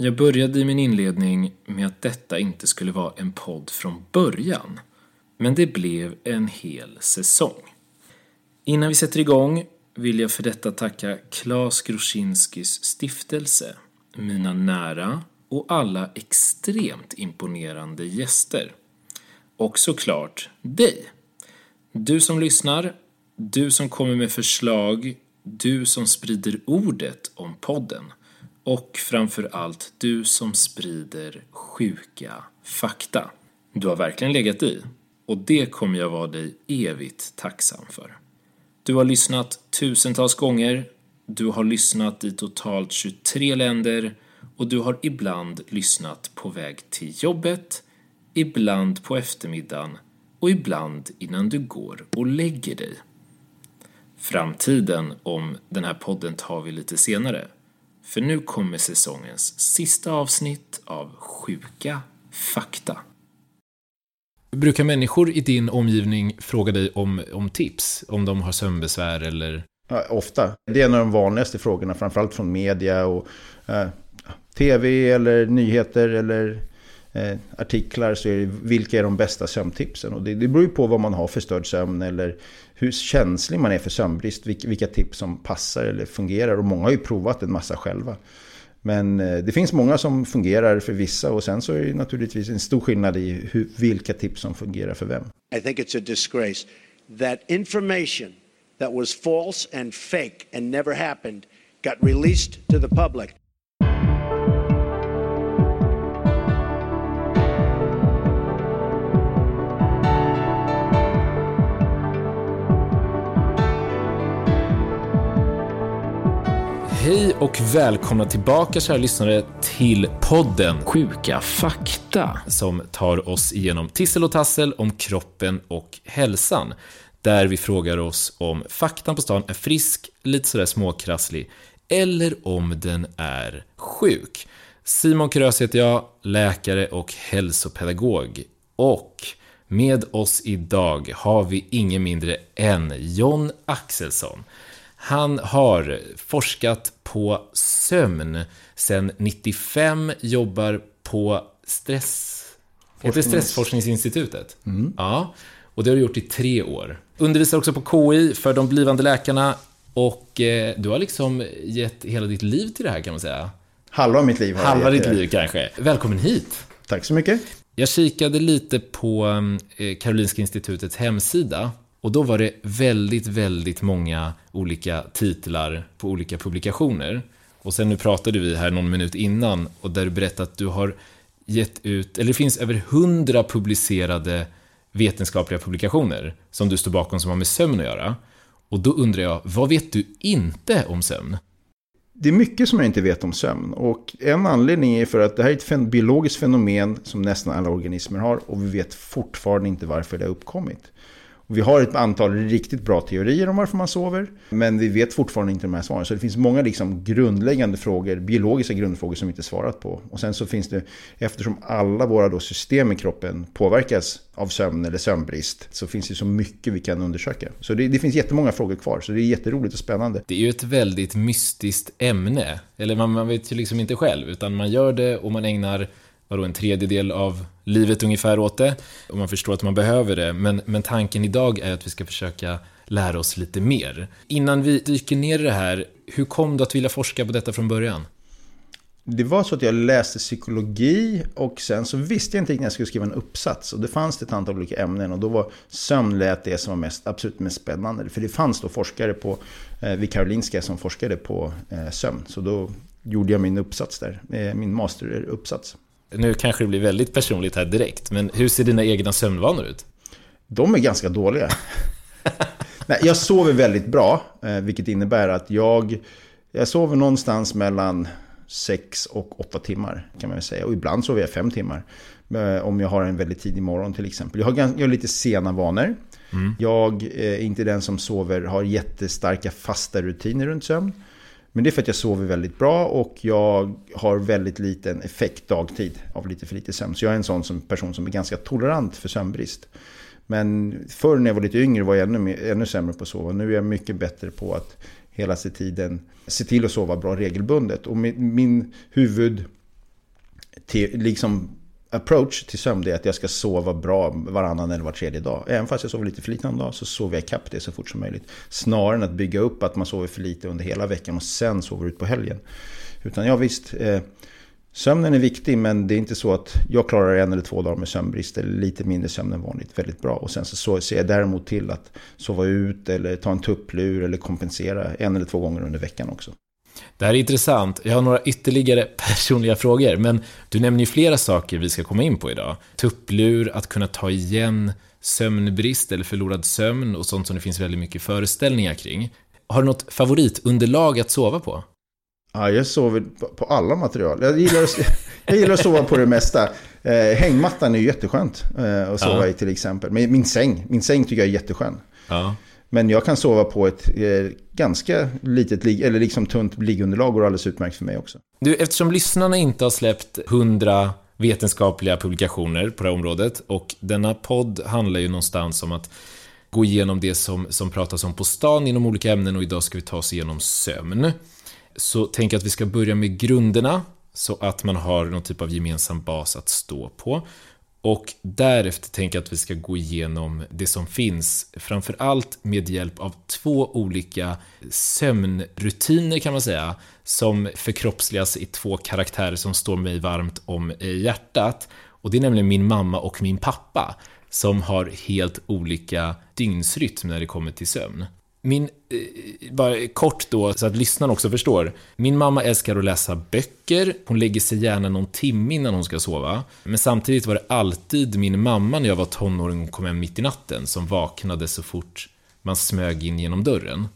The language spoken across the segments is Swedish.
Jag började i min inledning med att detta inte skulle vara en podd från början. Men det blev en hel säsong. Innan vi sätter igång vill jag för detta tacka Klas Groszinskis stiftelse, mina nära och alla extremt imponerande gäster. Och såklart dig. Du som lyssnar, du som kommer med förslag, du som sprider ordet om podden och framför allt du som sprider sjuka fakta. Du har verkligen legat i och det kommer jag vara dig evigt tacksam för. Du har lyssnat tusentals gånger, du har lyssnat i totalt 23 länder och du har ibland lyssnat på väg till jobbet, ibland på eftermiddagen och ibland innan du går och lägger dig. Framtiden om den här podden tar vi lite senare. För nu kommer säsongens sista avsnitt av Sjuka fakta. Brukar människor i din omgivning fråga dig om, om tips? Om de har sömnbesvär eller? Ja, ofta. Det är en av de vanligaste frågorna, framförallt från media och eh, tv eller nyheter eller eh, artiklar. Så är det, vilka är de bästa sömntipsen? Och det, det beror ju på vad man har för störd sömn eller hur känslig man är för sömnbrist. Vilka, tips som passar eller fungerar. Och många har ju provat en massa själva. Men eh, det finns många som fungerar för vissa och sen så är det naturligtvis en stor skillnad i hur, vilka tips som fungerar för vem. I think it's a disgrace that information that was false and fake and never happened got released to the public. Hej och välkomna tillbaka kära lyssnare till podden Sjuka fakta som tar oss igenom tissel och tassel om kroppen och hälsan. Där vi frågar oss om faktan på stan är frisk, lite sådär småkrasslig eller om den är sjuk. Simon Krös heter jag, läkare och hälsopedagog. Och med oss idag har vi ingen mindre än John Axelsson. Han har forskat på sömn sedan 95, jobbar på stress... Heter Stressforskningsinstitutet? Mm. Ja, och det har du gjort i tre år. Undervisar också på KI för de blivande läkarna och eh, du har liksom gett hela ditt liv till det här kan man säga. Halva mitt liv har Halva ditt liv kanske. Välkommen hit. Tack så mycket. Jag kikade lite på eh, Karolinska Institutets hemsida och då var det väldigt, väldigt många olika titlar på olika publikationer. Och sen nu pratade vi här någon minut innan och där du berättade att du har gett ut, eller det finns över hundra publicerade vetenskapliga publikationer som du står bakom som har med sömn att göra. Och då undrar jag, vad vet du inte om sömn? Det är mycket som jag inte vet om sömn. Och en anledning är för att det här är ett biologiskt fenomen som nästan alla organismer har. Och vi vet fortfarande inte varför det har uppkommit. Vi har ett antal riktigt bra teorier om varför man sover, men vi vet fortfarande inte de här svaren. Så det finns många liksom grundläggande frågor, biologiska grundfrågor som vi inte svarat på. Och sen så finns det, eftersom alla våra då system i kroppen påverkas av sömn eller sömnbrist, så finns det så mycket vi kan undersöka. Så det, det finns jättemånga frågor kvar, så det är jätteroligt och spännande. Det är ju ett väldigt mystiskt ämne, eller man, man vet ju liksom inte själv, utan man gör det och man ägnar vadå, en tredjedel av livet ungefär åt det. Och man förstår att man behöver det. Men, men tanken idag är att vi ska försöka lära oss lite mer. Innan vi dyker ner i det här, hur kom du att vilja forska på detta från början? Det var så att jag läste psykologi och sen så visste jag inte riktigt när jag skulle skriva en uppsats. Och det fanns ett antal olika ämnen och då var sömn lät det som var mest, absolut mest spännande. För det fanns då forskare på, eh, vid Karolinska som forskade på eh, sömn. Så då gjorde jag min uppsats där, eh, min masteruppsats. Nu kanske det blir väldigt personligt här direkt, men hur ser dina egna sömnvanor ut? De är ganska dåliga. Nej, jag sover väldigt bra, eh, vilket innebär att jag, jag sover någonstans mellan 6 och 8 timmar kan man väl säga. Och ibland sover jag 5 timmar. Eh, om jag har en väldigt tidig morgon till exempel. Jag har, jag har lite sena vanor. Mm. Jag är inte den som sover, har jättestarka fasta rutiner runt sömn. Men det är för att jag sover väldigt bra och jag har väldigt liten effekt dagtid av lite för lite sömn. Så jag är en sån som person som är ganska tolerant för sömnbrist. Men förr när jag var lite yngre var jag ännu, ännu sämre på att sova. Nu är jag mycket bättre på att hela tiden se till att sova bra regelbundet. Och min, min huvud Te, liksom approach till sömn är att jag ska sova bra varannan eller var tredje dag. Även fast jag sover lite för lite någon dag så sover jag ikapp det så fort som möjligt. Snarare än att bygga upp att man sover för lite under hela veckan och sen sover ut på helgen. Utan ja visst, eh, sömnen är viktig men det är inte så att jag klarar en eller två dagar med sömnbrist eller lite mindre sömn än vanligt väldigt bra. Och sen så ser jag däremot till att sova ut eller ta en tupplur eller kompensera en eller två gånger under veckan också. Det här är intressant. Jag har några ytterligare personliga frågor, men du nämner ju flera saker vi ska komma in på idag. Tupplur, att kunna ta igen sömnbrist eller förlorad sömn och sånt som det finns väldigt mycket föreställningar kring. Har du något favoritunderlag att sova på? Ja, jag sover på alla material. Jag gillar att, jag gillar att sova på det mesta. Eh, hängmattan är ju jätteskönt eh, att sova ja. i till exempel. Men min säng, min säng tycker jag är jätteskön. Ja. Men jag kan sova på ett eh, ganska litet, eller liksom tunt liggunderlag går alldeles utmärkt för mig också. Du, eftersom lyssnarna inte har släppt hundra vetenskapliga publikationer på det här området och denna podd handlar ju någonstans om att gå igenom det som, som pratas om på stan inom olika ämnen och idag ska vi ta oss igenom sömn. Så tänk att vi ska börja med grunderna så att man har någon typ av gemensam bas att stå på. Och därefter tänker jag att vi ska gå igenom det som finns, framför allt med hjälp av två olika sömnrutiner kan man säga, som förkroppsligas i två karaktärer som står mig varmt om hjärtat. Och det är nämligen min mamma och min pappa, som har helt olika dygnsrytm när det kommer till sömn. Min, eh, bara kort då, så att lyssnarna också förstår. Min mamma älskar att läsa böcker, hon lägger sig gärna någon timme innan hon ska sova. Men samtidigt var det alltid min mamma när jag var tonåring och kom hem mitt i natten som vaknade så fort man smög in genom dörren.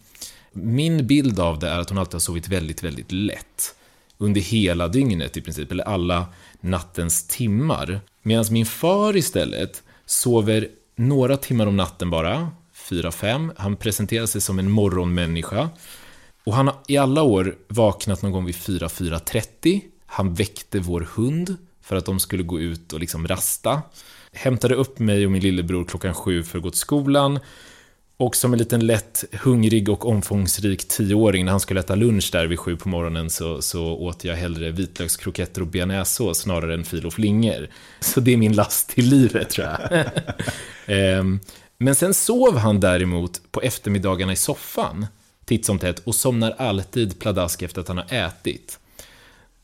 Min bild av det är att hon alltid har sovit väldigt, väldigt lätt. Under hela dygnet i princip, eller alla nattens timmar. Medan min far istället sover några timmar om natten bara, 4-5. Han presenterar sig som en morgonmänniska. Och han har i alla år vaknat någon gång vid 4-4.30. Han väckte vår hund för att de skulle gå ut och liksom rasta. Hämtade upp mig och min lillebror klockan sju för att gå till skolan. Och som en liten lätt hungrig och omfångsrik tioåring när han skulle äta lunch där vid sju på morgonen så, så åt jag hellre vitlökskroketter och bearnaisesås snarare än fil och flingor. Så det är min last till livet tror jag. ehm, men sen sov han däremot på eftermiddagarna i soffan, titt som tätt, och somnar alltid pladask efter att han har ätit.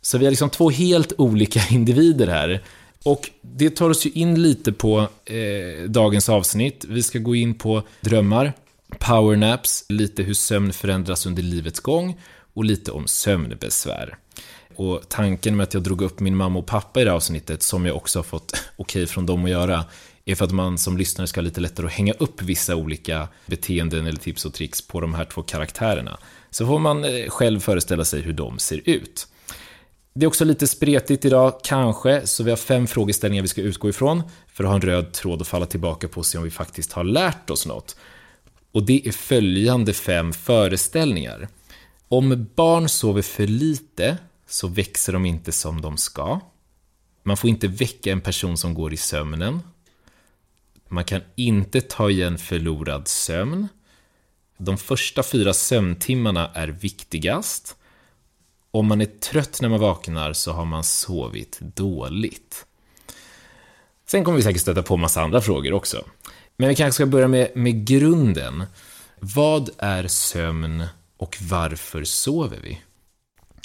Så vi har liksom två helt olika individer här. Och det tar oss ju in lite på eh, dagens avsnitt. Vi ska gå in på drömmar, powernaps, lite hur sömn förändras under livets gång och lite om sömnbesvär. Och tanken med att jag drog upp min mamma och pappa i det här avsnittet, som jag också har fått okej okay från dem att göra, är för att man som lyssnare ska ha lite lättare att hänga upp vissa olika beteenden eller tips och tricks på de här två karaktärerna. Så får man eh, själv föreställa sig hur de ser ut. Det är också lite spretigt idag, kanske, så vi har fem frågeställningar vi ska utgå ifrån för att ha en röd tråd att falla tillbaka på och se om vi faktiskt har lärt oss något. Och det är följande fem föreställningar. Om barn sover för lite så växer de inte som de ska. Man får inte väcka en person som går i sömnen. Man kan inte ta igen förlorad sömn. De första fyra sömntimmarna är viktigast. Om man är trött när man vaknar så har man sovit dåligt. Sen kommer vi säkert stöta på massa andra frågor också. Men vi kanske ska börja med, med grunden. Vad är sömn och varför sover vi?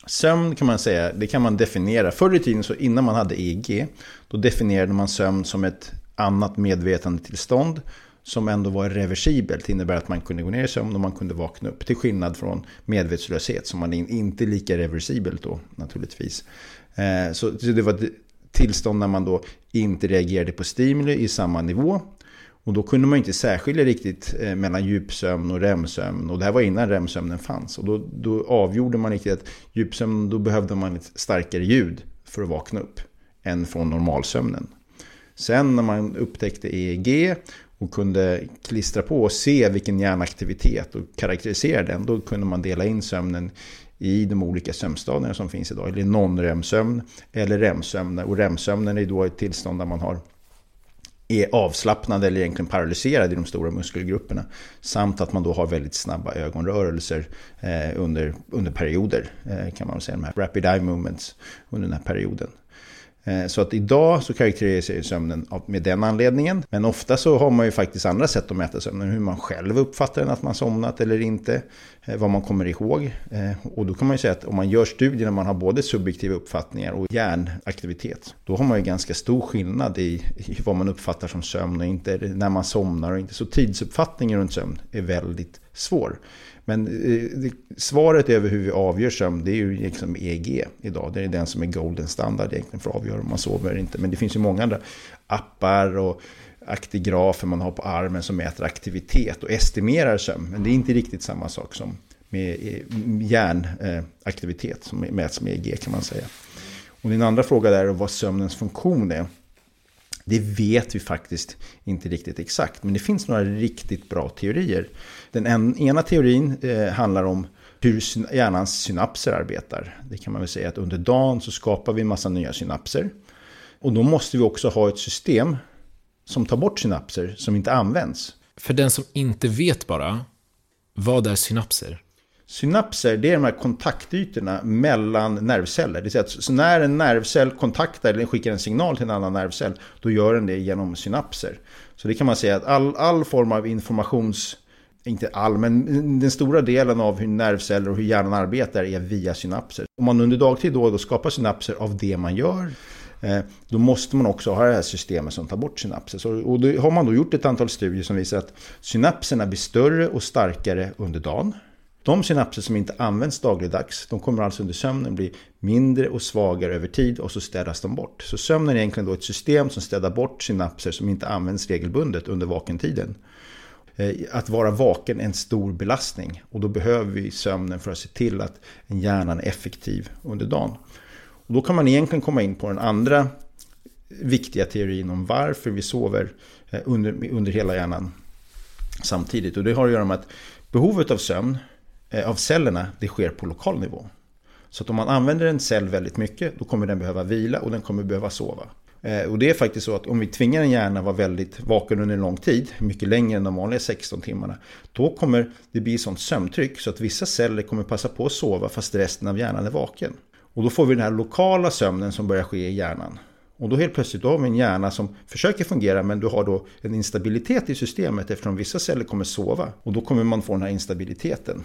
Sömn kan man säga, det kan man definiera. Förr i tiden, så innan man hade EEG, då definierade man sömn som ett annat medvetandetillstånd som ändå var reversibelt. Det innebär att man kunde gå ner i sömn och man kunde vakna upp. Till skillnad från medvetslöshet som man inte är lika reversibelt då naturligtvis. Eh, så det var ett tillstånd när man då inte reagerade på stimuli i samma nivå. Och då kunde man inte särskilja riktigt eh, mellan djupsömn och REM-sömn. Och det här var innan REM-sömnen fanns. Och då, då avgjorde man riktigt att djupsömn, då behövde man ett starkare ljud för att vakna upp. Än från normalsömnen. Sen när man upptäckte EEG och kunde klistra på och se vilken hjärnaktivitet och karaktärisera den, då kunde man dela in sömnen i de olika sömnstadierna som finns idag. Eller non-REM-sömn eller REM-sömn. Och REM-sömnen är då ett tillstånd där man har är avslappnad eller egentligen paralyserad i de stora muskelgrupperna. Samt att man då har väldigt snabba ögonrörelser eh, under, under perioder, eh, kan man säga, de här rapid eye movements under den här perioden. Eh, så att idag så karaktäriserar sömnen med den anledningen. Men ofta så har man ju faktiskt andra sätt att mäta sömnen. Hur man själv uppfattar den, att man somnat eller inte. Eh, vad man kommer ihåg. Eh, och då kan man ju säga att om man gör studier när man har både subjektiva uppfattningar och hjärnaktivitet. Då har man ju ganska stor skillnad i, i vad man uppfattar som sömn och inte när man somnar och inte. Så tidsuppfattningen runt sömn är väldigt svår. Men eh, svaret över hur vi avgör sömn, det är ju liksom EG idag. Det är den som är golden standard egentligen för att avgöra om man sover eller inte. Men det finns ju många andra appar och aktigrafer man har på armen som mäter aktivitet och estimerar sömn. Men det är inte riktigt samma sak som med eh, hjärnaktivitet som mäts med EG kan man säga. Och din andra fråga där är vad sömnens funktion är. Det vet vi faktiskt inte riktigt exakt, men det finns några riktigt bra teorier. Den en, ena teorin eh, handlar om hur hjärnans synapser arbetar. Det kan man väl säga att under dagen så skapar vi en massa nya synapser. Och då måste vi också ha ett system som tar bort synapser som inte används. För den som inte vet bara, vad är synapser? Synapser, det är de här kontaktytorna mellan nervceller. Det vill säga att när en nervcell kontaktar eller skickar en signal till en annan nervcell, då gör den det genom synapser. Så det kan man säga att all, all form av informations... Inte all, men den stora delen av hur nervceller och hur hjärnan arbetar är via synapser. Om man under dagtid då, då skapar synapser av det man gör, eh, då måste man också ha det här systemet som tar bort synapser. Så, och då har man då gjort ett antal studier som visar att synapserna blir större och starkare under dagen. De synapser som inte används dagligdags, de kommer alltså under sömnen bli mindre och svagare över tid och så städas de bort. Så sömnen är egentligen då ett system som städar bort synapser som inte används regelbundet under vakentiden. Eh, att vara vaken är en stor belastning och då behöver vi sömnen för att se till att hjärnan är effektiv under dagen. Och då kan man egentligen komma in på den andra viktiga teorin om varför vi sover eh, under, under hela hjärnan samtidigt. Och det har att göra med att behovet av sömn eh, av cellerna, det sker på lokal nivå. Så att om man använder en cell väldigt mycket, då kommer den behöva vila och den kommer behöva sova. Eh, och det är faktiskt så att om vi tvingar en hjärna att vara väldigt vaken under en lång tid, mycket längre än de vanliga 16 timmarna, då kommer det bli sånt sömntryck så att vissa celler kommer passa på att sova fast resten av hjärnan är vaken. Och då får vi den här lokala sömnen som börjar ske i hjärnan. Och då helt plötsligt då har vi en hjärna som försöker fungera men du har då en instabilitet i systemet eftersom vissa celler kommer sova. Och då kommer man få den här instabiliteten.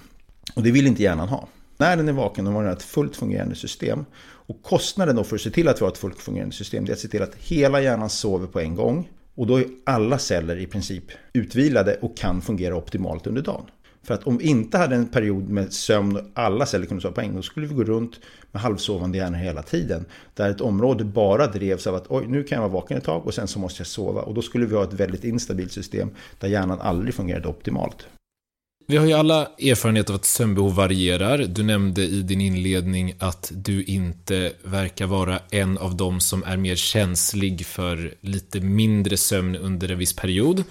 Och det vill inte hjärnan ha. När den är vaken har den ett fullt fungerande system. Och kostnaden då för att se till att vi har ett fullt fungerande system det är att se till att hela hjärnan sover på en gång. Och då är alla celler i princip utvilade och kan fungera optimalt under dagen. För att om vi inte hade en period med sömn och alla celler kunde sova på en gång, då skulle vi gå runt med halvsovande hjärnor hela tiden. Där ett område bara drevs av att oj, nu kan jag vara vaken ett tag och sen så måste jag sova. Och då skulle vi ha ett väldigt instabilt system där hjärnan aldrig fungerade optimalt. Vi har ju alla erfarenhet av att sömnbehov varierar. Du nämnde i din inledning att du inte verkar vara en av dem som är mer känslig för lite mindre sömn under en viss period.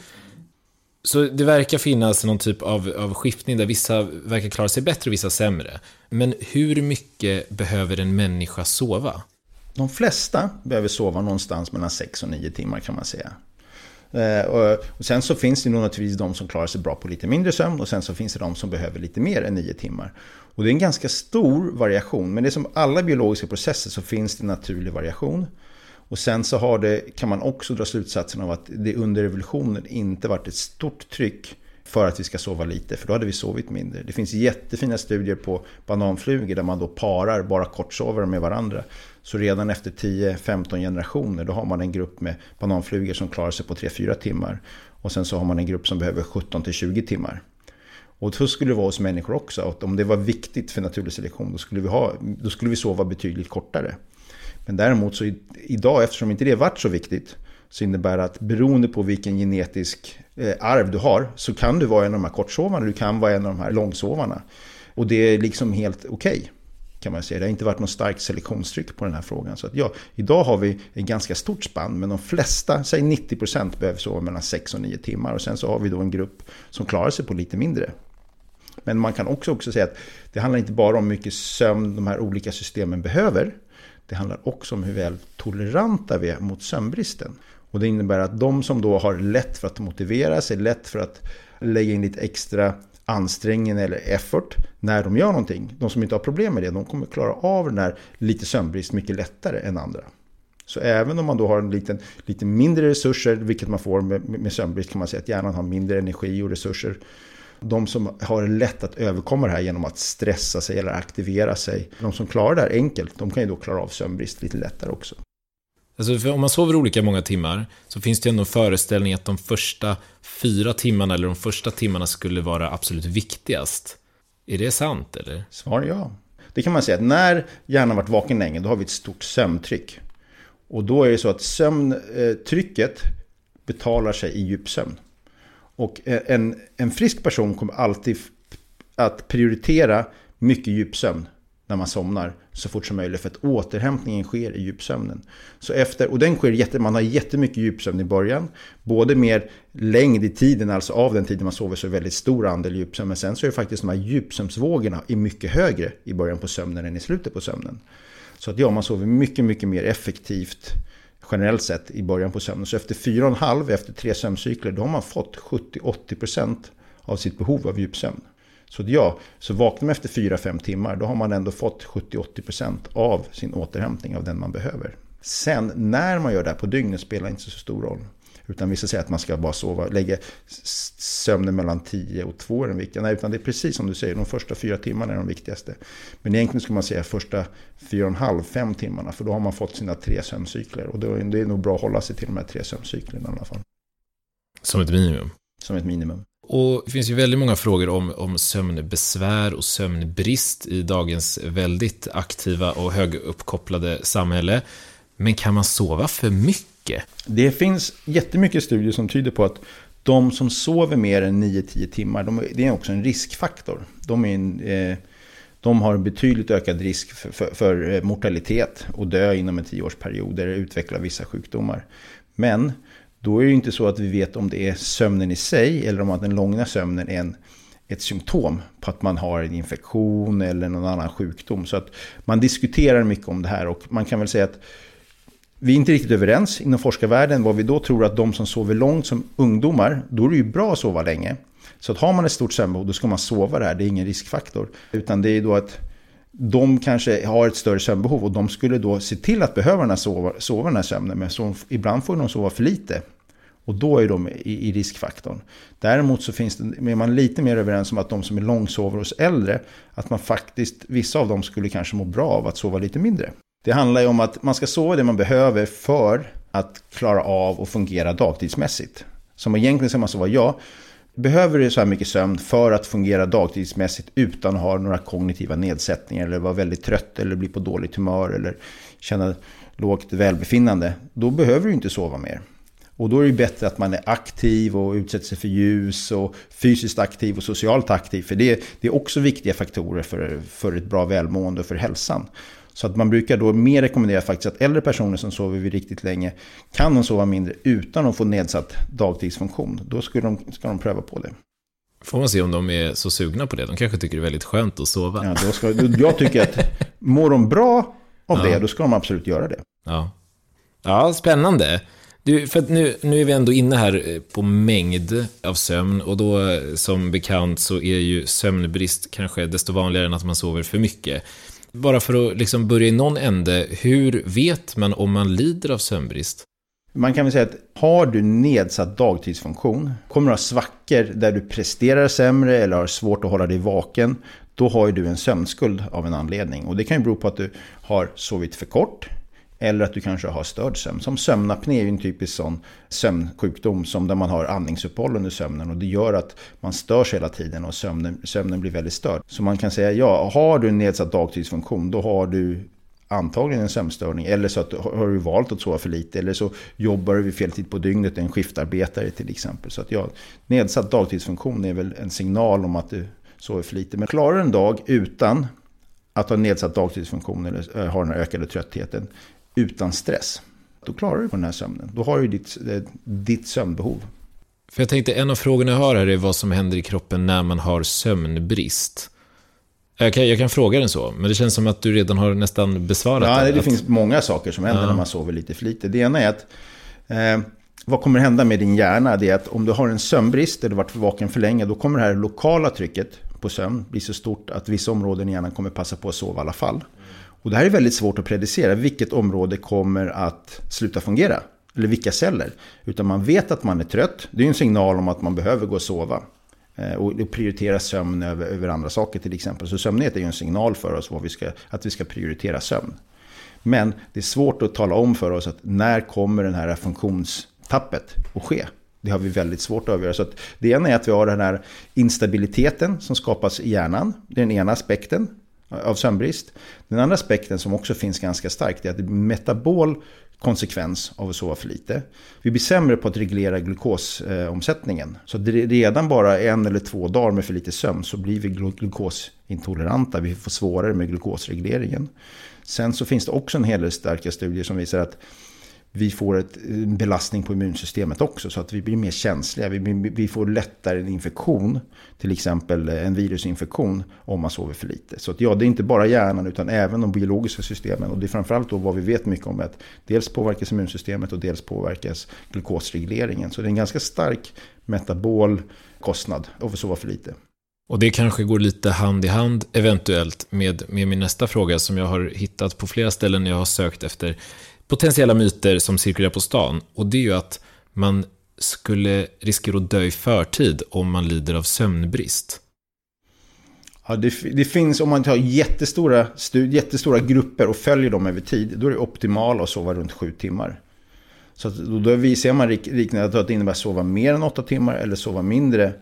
Så det verkar finnas någon typ av, av skiftning där vissa verkar klara sig bättre och vissa sämre. Men hur mycket behöver en människa sova? De flesta behöver sova någonstans mellan 6 och 9 timmar kan man säga. Eh, och sen så finns det nog naturligtvis de som klarar sig bra på lite mindre sömn och sen så finns det de som behöver lite mer än nio timmar. Och det är en ganska stor variation, men det är som alla biologiska processer så finns det naturlig variation. Och sen så har det, kan man också dra slutsatsen av att det under revolutionen inte varit ett stort tryck för att vi ska sova lite, för då hade vi sovit mindre. Det finns jättefina studier på bananflugor där man då parar bara kortsovare med varandra. Så redan efter 10-15 generationer då har man en grupp med bananflugor som klarar sig på 3-4 timmar. Och sen så har man en grupp som behöver 17-20 timmar. Och så skulle det vara hos människor också. Att om det var viktigt för naturlig selektion då skulle vi, ha, då skulle vi sova betydligt kortare. Men däremot så idag, eftersom inte det varit så viktigt, så innebär det att beroende på vilken genetisk eh, arv du har så kan du vara en av de här kortsovarna, du kan vara en av de här långsovarna. Och det är liksom helt okej. Okay kan man säga. Det har inte varit något starkt selektionstryck på den här frågan. Så att ja, idag har vi ett ganska stort spann, men de flesta, säg 90% behöver sova mellan 6 och 9 timmar. Och sen så har vi då en grupp som klarar sig på lite mindre. Men man kan också, också säga att det handlar inte bara om hur mycket sömn de här olika systemen behöver. Det handlar också om hur väl toleranta vi är mot sömnbristen. Och det innebär att de som då har lätt för att motivera sig, lätt för att lägga in lite extra ansträngning eller effort när de gör någonting. De som inte har problem med det, de kommer klara av den här lite sömnbrist mycket lättare än andra. Så även om man då har en liten, lite mindre resurser, vilket man får med, med sömnbrist kan man säga att hjärnan har mindre energi och resurser. De som har lätt att överkomma det här genom att stressa sig eller aktivera sig. De som klarar det här enkelt, de kan ju då klara av sömnbrist lite lättare också. Alltså om man sover olika många timmar så finns det ändå en föreställning att de första fyra timmarna eller de första timmarna skulle vara absolut viktigast. Är det sant eller? Svar ja. Det kan man säga att när hjärnan varit vaken länge då har vi ett stort sömntryck. Och då är det så att sömntrycket betalar sig i djupsömn. Och en, en frisk person kommer alltid att prioritera mycket djupsömn när man somnar så fort som möjligt för att återhämtningen sker i djupsömnen. Så efter, och den sker jätte, man har jättemycket djupsömn i början. Både mer längd i tiden, alltså av den tiden man sover så är det väldigt stor andel djupsömn. Men sen så är det faktiskt de här djupsömnsvågorna är mycket högre i början på sömnen än i slutet på sömnen. Så att ja, man sover mycket, mycket mer effektivt generellt sett i början på sömnen. Så efter 4,5, efter tre sömncykler, då har man fått 70-80% av sitt behov av djupsömn. Så ja, så vaknar man efter 4-5 timmar, då har man ändå fått 70-80% av sin återhämtning av den man behöver. Sen när man gör det här på dygnet spelar inte så stor roll. Utan vissa säger att man ska bara sova, lägga sömnen mellan 10 och 2 är den viktiga. Nej, utan det är precis som du säger, de första fyra timmarna är de viktigaste. Men egentligen skulle man säga första 4,5-5 timmarna, för då har man fått sina tre sömncykler. Och då är det nog bra att hålla sig till de här tre sömncyklerna i alla fall. Som ett minimum? Som ett minimum. Och det finns ju väldigt många frågor om, om sömnbesvär och sömnbrist i dagens väldigt aktiva och höguppkopplade samhälle. Men kan man sova för mycket? Det finns jättemycket studier som tyder på att de som sover mer än 9-10 timmar, de, det är också en riskfaktor. De, är en, eh, de har betydligt ökad risk för, för, för eh, mortalitet och dö inom en tioårsperiod eller utveckla vissa sjukdomar. Men då är det ju inte så att vi vet om det är sömnen i sig eller om att den långa sömnen är en, ett symptom på att man har en infektion eller någon annan sjukdom. Så att man diskuterar mycket om det här och man kan väl säga att vi är inte riktigt överens inom forskarvärlden vad vi då tror att de som sover långt som ungdomar, då är det ju bra att sova länge. Så att har man ett stort sömnbehov, då ska man sova där, det är ingen riskfaktor. Utan det är då att de kanske har ett större sömnbehov och de skulle då se till att behöva sova, sova den här sömnen. Men så, ibland får de sova för lite. Och då är de i, i riskfaktorn. Däremot så finns det, är man lite mer överens om att de som är långsovare hos äldre, att man faktiskt, vissa av dem skulle kanske må bra av att sova lite mindre. Det handlar ju om att man ska sova det man behöver för att klara av och fungera dagtidsmässigt. Som egentligen ska man sova, ja, behöver du så här mycket sömn för att fungera dagtidsmässigt utan att ha några kognitiva nedsättningar eller vara väldigt trött eller bli på dåligt humör eller känna lågt välbefinnande, då behöver du inte sova mer. Och då är det bättre att man är aktiv och utsätter sig för ljus och fysiskt aktiv och socialt aktiv. För det, det är också viktiga faktorer för, för ett bra välmående och för hälsan. Så att man brukar då mer rekommendera faktiskt att äldre personer som sover vid riktigt länge kan de sova mindre utan att få nedsatt dagtidsfunktion. Då skulle de, ska de pröva på det. Får man se om de är så sugna på det. De kanske tycker det är väldigt skönt att sova. Ja, då ska, jag tycker att mår de bra av ja. det, då ska de absolut göra det. Ja, ja spännande. Du, för nu, nu är vi ändå inne här eh, på mängd av sömn och då eh, som bekant så är ju sömnbrist kanske desto vanligare än att man sover för mycket. Bara för att liksom börja i någon ände, hur vet man om man lider av sömnbrist? Man kan väl säga att har du nedsatt dagtidsfunktion, kommer du ha svackor där du presterar sämre eller har svårt att hålla dig vaken, då har ju du en sömnskuld av en anledning. Och det kan ju bero på att du har sovit för kort, eller att du kanske har störd sömn. Som sömnapné är ju en typisk sån sömnsjukdom som där man har andningsuppehåll under sömnen. Och det gör att man störs hela tiden och sömnen, sömnen blir väldigt störd. Så man kan säga, ja, har du en nedsatt dagtidsfunktion då har du antagligen en sömnstörning. Eller så att, har du valt att sova för lite. Eller så jobbar du vid fel tid på dygnet, en skiftarbetare till exempel. Så att ja, nedsatt dagtidsfunktion är väl en signal om att du sover för lite. Men klarar du en dag utan att ha nedsatt dagtidsfunktion eller eh, har ha den här ökade tröttheten utan stress. Då klarar du på den här sömnen. Då har du ditt, eh, ditt sömnbehov. För jag tänkte, en av frågorna jag har här är vad som händer i kroppen när man har sömnbrist. Jag kan, jag kan fråga den så, men det känns som att du redan har nästan besvarat ja, det. Det att... finns många saker som händer ja. när man sover lite för lite. Det ena är att eh, vad kommer hända med din hjärna? Det är att om du har en sömnbrist eller varit vaken för länge, då kommer det här lokala trycket på sömn bli så stort att vissa områden i hjärnan kommer passa på att sova i alla fall. Och det här är väldigt svårt att predicera. Vilket område kommer att sluta fungera? Eller vilka celler? Utan man vet att man är trött. Det är en signal om att man behöver gå och sova. Eh, och prioritera sömn över, över andra saker till exempel. Så sömnighet är ju en signal för oss vad vi ska, att vi ska prioritera sömn. Men det är svårt att tala om för oss att när kommer den här funktionstappet att ske. Det har vi väldigt svårt att avgöra. Så att det ena är att vi har den här instabiliteten som skapas i hjärnan. Det är den ena aspekten av sömnbrist. Den andra aspekten som också finns ganska starkt är att det är metabol konsekvens av att sova för lite. Vi blir sämre på att reglera glukosomsättningen. Så redan bara en eller två dagar med för lite sömn så blir vi glukosintoleranta. Vi får svårare med glukosregleringen. Sen så finns det också en hel del starka studier som visar att vi får ett, en belastning på immunsystemet också. Så att vi blir mer känsliga. Vi, vi får lättare en infektion. Till exempel en virusinfektion om man sover för lite. Så att ja, det är inte bara hjärnan utan även de biologiska systemen. Och det är framförallt då vad vi vet mycket om. att Dels påverkas immunsystemet och dels påverkas glukosregleringen. Så det är en ganska stark metabol kostnad att sova för lite. Och det kanske går lite hand i hand eventuellt med, med min nästa fråga som jag har hittat på flera ställen när jag har sökt efter potentiella myter som cirkulerar på stan. Och det är ju att man skulle riskera att dö i förtid om man lider av sömnbrist. Ja, det, det, finns, om man tar jättestora, jättestora grupper och följer dem över tid, då är det optimalt att sova runt sju timmar. Så då, då visar man riktigt att det innebär att sova mer än åtta timmar eller sova mindre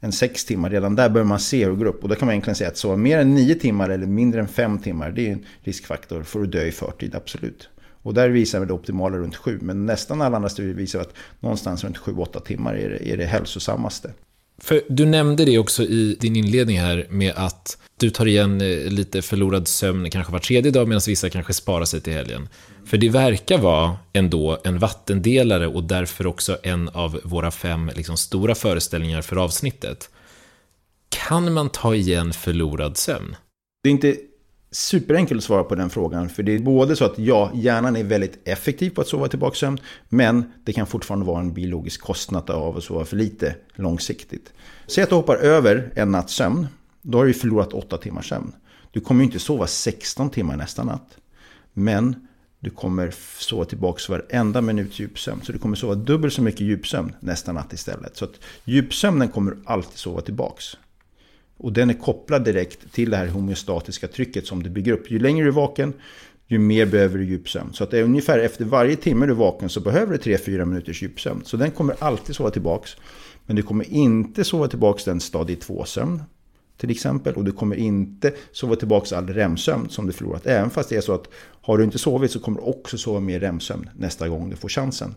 än sex timmar. Redan där börjar man se hur det går upp. Och då kan man egentligen säga att sova mer än nio timmar eller mindre än fem timmar, det är en riskfaktor för att dö i förtid, absolut. Och där visar vi det optimala runt 7. Men nästan alla andra studier visar att någonstans runt 7-8 timmar är det, är det hälsosammaste. För du nämnde det också i din inledning här med att du tar igen eh, lite förlorad sömn kanske var tredje dag medan vissa kanske sparar sig till helgen. För det verkar vara ändå en vattendelare och därför också en av våra fem liksom, stora föreställningar för avsnittet. Kan man ta igen förlorad sömn? Det är inte superenkelt att svara på den frågan. För det är både så att ja, hjärnan är väldigt effektiv på att sova tillbaka sömn. Men det kan fortfarande vara en biologisk kostnad av att sova för lite långsiktigt. Säg att du hoppar över en natts sömn. Då har du förlorat 8 timmars sömn. Du kommer inte sova 16 timmar nästa natt. Men du kommer sova tillbaka varenda minut djupsömn. Så du kommer sova dubbelt så mycket djupsömn nästa natt istället. Så att djupsömnen kommer alltid sova tillbaka. Och den är kopplad direkt till det här homeostatiska trycket som det bygger upp. Ju längre du är vaken, ju mer behöver du djupsömn. Så att det är ungefär efter varje timme du är vaken så behöver du 3-4 minuters djupsömn. Så den kommer alltid sova tillbaks. Men du kommer inte sova tillbaks den stadie 2-sömn. Till exempel. Och du kommer inte sova tillbaks all REM-sömn som du förlorat. Även fast det är så att har du inte sovit så kommer du också sova mer REM-sömn nästa gång du får chansen.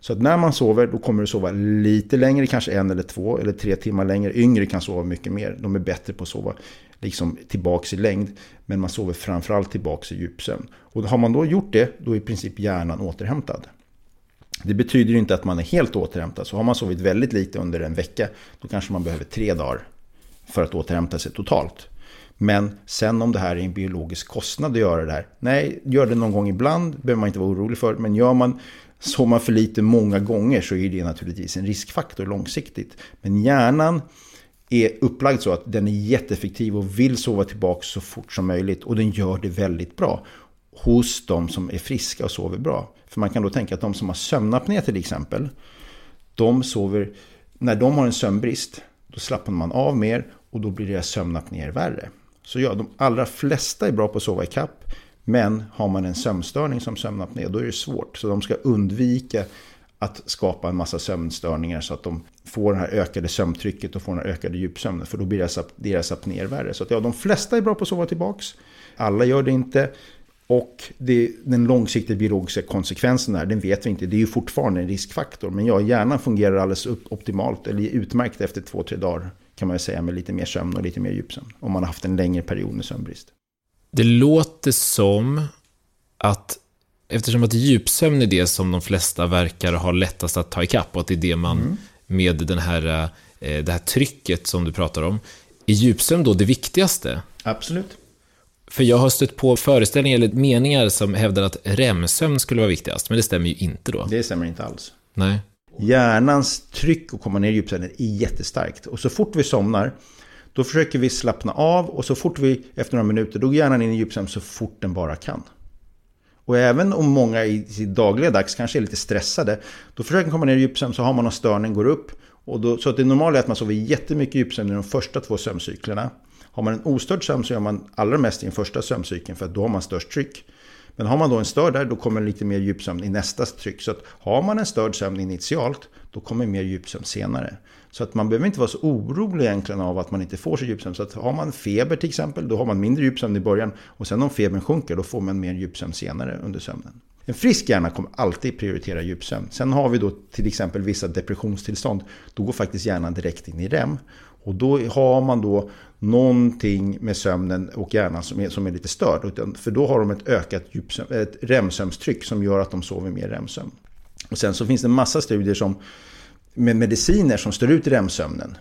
Så att när man sover då kommer du sova lite längre, kanske en eller två eller tre timmar längre. Yngre kan sova mycket mer. De är bättre på att sova liksom tillbaks i längd. Men man sover framförallt tillbaks i djupsömn. Och har man då gjort det, då är i princip hjärnan återhämtad. Det betyder inte att man är helt återhämtad. Så har man sovit väldigt lite under en vecka, då kanske man behöver tre dagar för att återhämta sig totalt. Men sen om det här är en biologisk kostnad att göra det här. Nej, gör det någon gång ibland, behöver man inte vara orolig för. Men gör man Sover man för lite många gånger så är det naturligtvis en riskfaktor långsiktigt. Men hjärnan är upplagd så att den är jätteeffektiv och vill sova tillbaka så fort som möjligt. Och den gör det väldigt bra hos de som är friska och sover bra. För man kan då tänka att de som har sömnapné till exempel, de sover, när de har en sömnbrist, då slappnar man av mer och då blir deras sömnapné värre. Så ja, de allra flesta är bra på att sova i kapp. Men har man en sömnstörning som sömnapné, då är det svårt. Så de ska undvika att skapa en massa sömnstörningar så att de får det här ökade sömntrycket och får den här ökade djupsömnen. För då blir deras, deras apnéer värre. Så att ja, de flesta är bra på att sova tillbaks. Alla gör det inte. Och det, den långsiktiga biologiska konsekvensen där, den vet vi inte. Det är ju fortfarande en riskfaktor. Men ja, hjärnan fungerar alldeles optimalt, eller utmärkt efter två, tre dagar kan man ju säga med lite mer sömn och lite mer djupsömn. Om man har haft en längre period med sömnbrist. Det låter som att eftersom att djupsömn är det som de flesta verkar ha lättast att ta ikapp och att det är det man mm. med den här, eh, det här trycket som du pratar om. Är djupsömn då det viktigaste? Absolut. För jag har stött på föreställningar eller meningar som hävdar att REM-sömn skulle vara viktigast, men det stämmer ju inte då. Det stämmer inte alls. Nej. Hjärnans tryck att komma ner i djupsömnen är jättestarkt. Och så fort vi somnar, då försöker vi slappna av och så fort vi efter några minuter, då går hjärnan in i djupsömn så fort den bara kan. Och även om många i sitt dagliga dags kanske är lite stressade, då försöker man komma ner i djupsömn så har man någon störning, går upp. Och då, så att det normala är att man sover jättemycket djupsömn i de första två sömncyklerna. Har man en ostörd sömn så gör man allra mest i den första sömncykeln för att då har man störst tryck. Men har man då en störd där, då kommer lite mer djupsömn i nästa tryck. Så att har man en störd sömn initialt, då kommer mer djupsömn senare. Så att man behöver inte vara så orolig egentligen av att man inte får så djupsömn. Så att har man feber till exempel, då har man mindre djupsömn i början. Och sen om febern sjunker, då får man mer djupsömn senare under sömnen. En frisk hjärna kommer alltid prioritera djupsömn. Sen har vi då till exempel vissa depressionstillstånd. Då går faktiskt hjärnan direkt in i REM. Och då har man då någonting med sömnen och hjärnan som är, som är lite störd. För då har de ett ökat ett REM-sömnstryck som gör att de sover mer REM-sömn. Och sen så finns det en massa studier som, med mediciner som står ut REM-sömnen.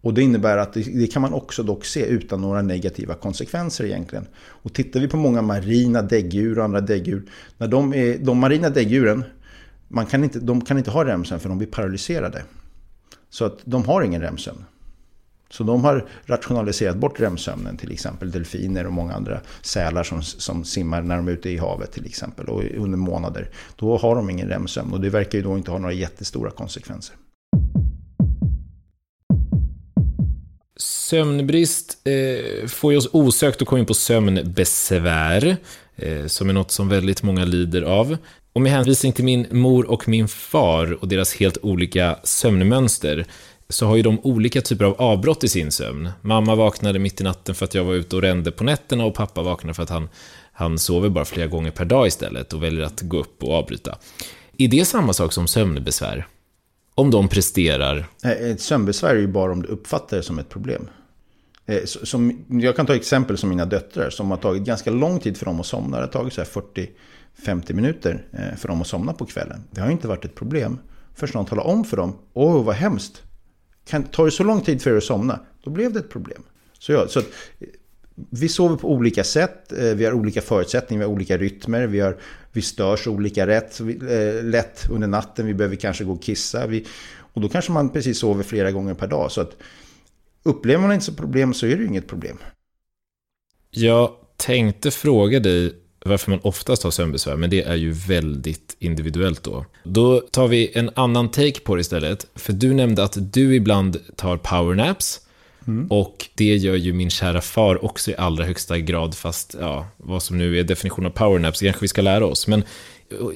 Och det innebär att det, det, kan man också dock se utan några negativa konsekvenser egentligen. Och tittar vi på många marina däggdjur och andra däggdjur. När de, är, de marina däggdjuren, man kan inte, de kan inte ha REM-sömn för de blir paralyserade. Så att de har ingen REM-sömn. Så de har rationaliserat bort REM-sömnen, till exempel delfiner och många andra sälar som, som simmar när de är ute i havet till exempel och under månader. Då har de ingen REM-sömn och det verkar ju då inte ha några jättestora konsekvenser. Sömnbrist eh, får ju oss osökt att komma in på sömnbesvär, eh, som är något som väldigt många lider av. Och med hänvisning till min mor och min far och deras helt olika sömnmönster så har ju de olika typer av avbrott i sin sömn. Mamma vaknade mitt i natten för att jag var ute och rände på nätterna och pappa vaknade för att han, han sover bara flera gånger per dag istället och väljer att gå upp och avbryta. Är det samma sak som sömnbesvär? Om de presterar? Ett sömnbesvär är ju bara om du uppfattar det som ett problem. Eh, som, jag kan ta exempel som mina döttrar som har tagit ganska lång tid för dem att somna. Det har tagit så 40-50 minuter eh, för dem att somna på kvällen. Det har inte varit ett problem. Först någon talar om för dem, åh vad hemskt, kan, tar det så lång tid för er att somna, då blev det ett problem. Så, ja, så att, eh, vi sover på olika sätt, vi har olika förutsättningar, vi har olika rytmer, vi, har, vi störs olika rätt, eh, lätt under natten, vi behöver kanske gå och kissa. Vi, och då kanske man precis sover flera gånger per dag. Så att upplever man inte så problem så är det ju inget problem. Jag tänkte fråga dig varför man oftast har sömnbesvär, men det är ju väldigt individuellt då. Då tar vi en annan take på det istället, för du nämnde att du ibland tar powernaps, mm. och det gör ju min kära far också i allra högsta grad, fast ja, vad som nu är definitionen av powernaps, kanske vi ska lära oss. Men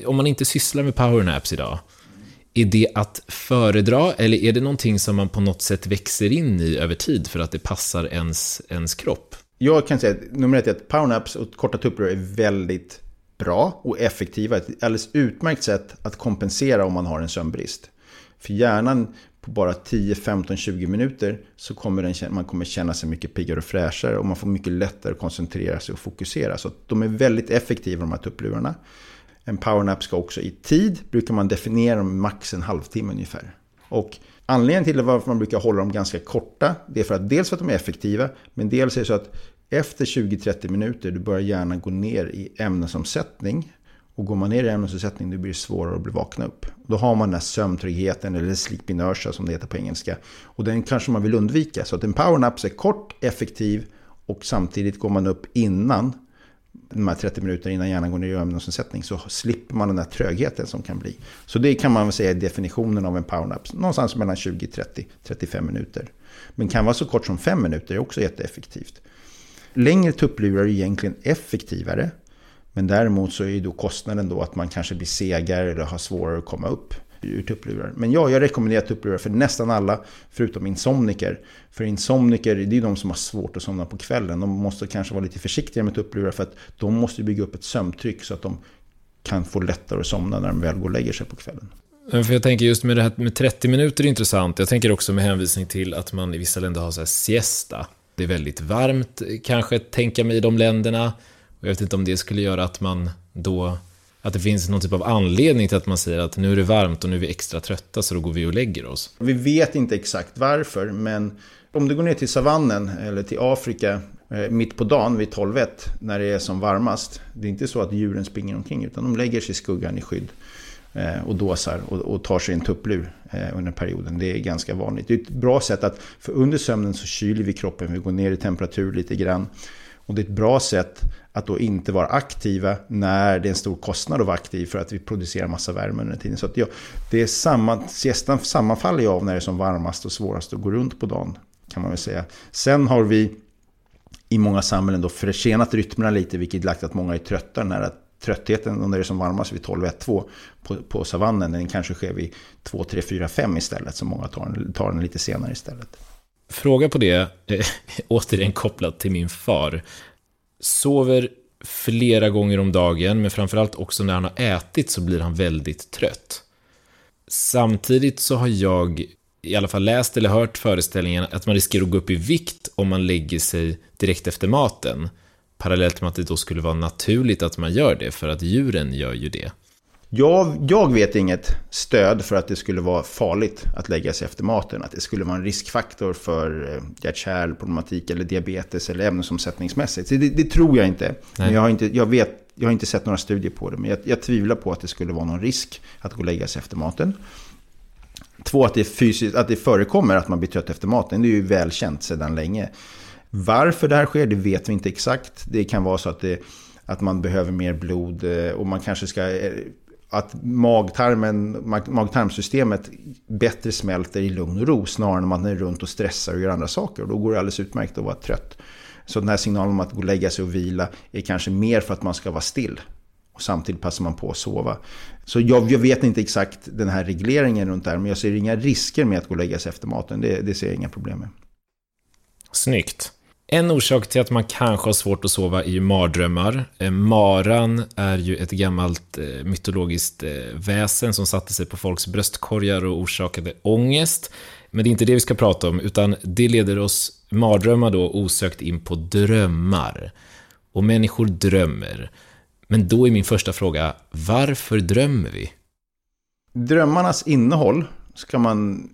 om man inte sysslar med powernaps idag, är det att föredra eller är det någonting som man på något sätt växer in i över tid för att det passar ens, ens kropp? Jag kan säga att nummer ett är att powernaps och korta tupplurar är väldigt bra och effektiva. Ett alldeles utmärkt sätt att kompensera om man har en sömnbrist. För hjärnan på bara 10, 15, 20 minuter så kommer den, man kommer känna sig mycket piggare och fräschare och man får mycket lättare att koncentrera sig och fokusera. Så de är väldigt effektiva de här tupplurarna. En powernap ska också i tid, brukar man definiera dem max en halvtimme ungefär. Och anledningen till varför man brukar hålla dem ganska korta, det är för att dels för att de är effektiva, men dels är det så att efter 20-30 minuter, du börjar gärna gå ner i ämnesomsättning. Och går man ner i ämnesomsättning, då blir det svårare att bli vakna upp. Då har man den här sömntryggheten, eller sleep inertia som det heter på engelska. Och den kanske man vill undvika. Så att en powernap är kort, effektiv och samtidigt går man upp innan de här 30 minuterna innan hjärnan går ner i ämnesomsättning så slipper man den där trögheten som kan bli. Så det kan man väl säga är definitionen av en powernap. Någonstans mellan 20, 30, 35 minuter. Men kan vara så kort som 5 minuter är också jätteeffektivt. Längre tupplurar är egentligen effektivare. Men däremot så är ju då kostnaden då att man kanske blir segare eller har svårare att komma upp ur tupplurar. Men ja, jag rekommenderar tupplurar för nästan alla, förutom insomniker. För insomniker, det är de som har svårt att somna på kvällen. De måste kanske vara lite försiktigare med tupplurar för att de måste bygga upp ett sömntryck så att de kan få lättare att somna när de väl går och lägger sig på kvällen. För jag tänker just med det här med 30 minuter är intressant. Jag tänker också med hänvisning till att man i vissa länder har så här siesta. Det är väldigt varmt, kanske tänka mig i de länderna. Och jag vet inte om det skulle göra att man då att det finns någon typ av anledning till att man säger att nu är det varmt och nu är vi extra trötta så då går vi och lägger oss. Vi vet inte exakt varför, men om du går ner till savannen eller till Afrika eh, mitt på dagen vid 12 när det är som varmast. Det är inte så att djuren springer omkring utan de lägger sig i skuggan i skydd. Eh, och dåsar och, tar sig en tupplur eh, under perioden. Det är ganska vanligt. Det är ett bra sätt att, för under sömnen så kyler vi kroppen, vi går ner i temperatur lite grann. Och det är ett bra sätt att då inte vara aktiva när det är en stor kostnad att vara aktiv för att vi producerar massa värme under tiden. Så att ja, det är samma, siestan sammanfaller ju av när det är som varmast och svårast att gå runt på dagen. Kan man väl säga. Sen har vi i många samhällen då försenat rytmerna lite, vilket lagt att många är trötta när tröttheten när det är som varmast vid 12, 1, 2 på, på savannen, den kanske sker vid 2, 3, 4, 5 istället, så många tar, tar den lite senare istället. Fråga på det, eh, återigen kopplat till min far. Sover flera gånger om dagen, men framförallt också när han har ätit så blir han väldigt trött. Samtidigt så har jag i alla fall läst eller hört föreställningen att man riskerar att gå upp i vikt om man lägger sig direkt efter maten. Parallellt med att det då skulle vara naturligt att man gör det, för att djuren gör ju det. Jag, jag vet inget stöd för att det skulle vara farligt att lägga sig efter maten. Att det skulle vara en riskfaktor för eh, hjärt-kärlproblematik eller diabetes eller ämnesomsättningsmässigt. Det, det tror jag inte. Men jag har inte, jag, vet, jag har inte sett några studier på det. Men jag, jag tvivlar på att det skulle vara någon risk att gå och lägga sig efter maten. Två, att det, fysiskt, att det förekommer att man blir trött efter maten. Det är ju välkänt sedan länge. Varför det här sker, det vet vi inte exakt. Det kan vara så att, det, att man behöver mer blod eh, och man kanske ska... Att magtarmen, mag-tarmsystemet bättre smälter i lugn och ro snarare än man är runt och stressar och gör andra saker. Och då går det alldeles utmärkt att vara trött. Så den här signalen om att gå och lägga sig och vila är kanske mer för att man ska vara still. Och samtidigt passar man på att sova. Så jag, jag, vet inte exakt den här regleringen runt det här, men jag ser inga risker med att gå och lägga sig efter maten. Det, det ser jag inga problem med. Snyggt. En orsak till att man kanske har svårt att sova är ju mardrömmar. Eh, Maran är ju ett gammalt eh, mytologiskt eh, väsen som satte sig på folks bröstkorgar och orsakade ångest. Men det är inte det vi ska prata om, utan det leder oss, mardrömmar då, osökt in på drömmar. Och människor drömmer. Men då är min första fråga, varför drömmer vi? Drömmarnas innehåll ska man...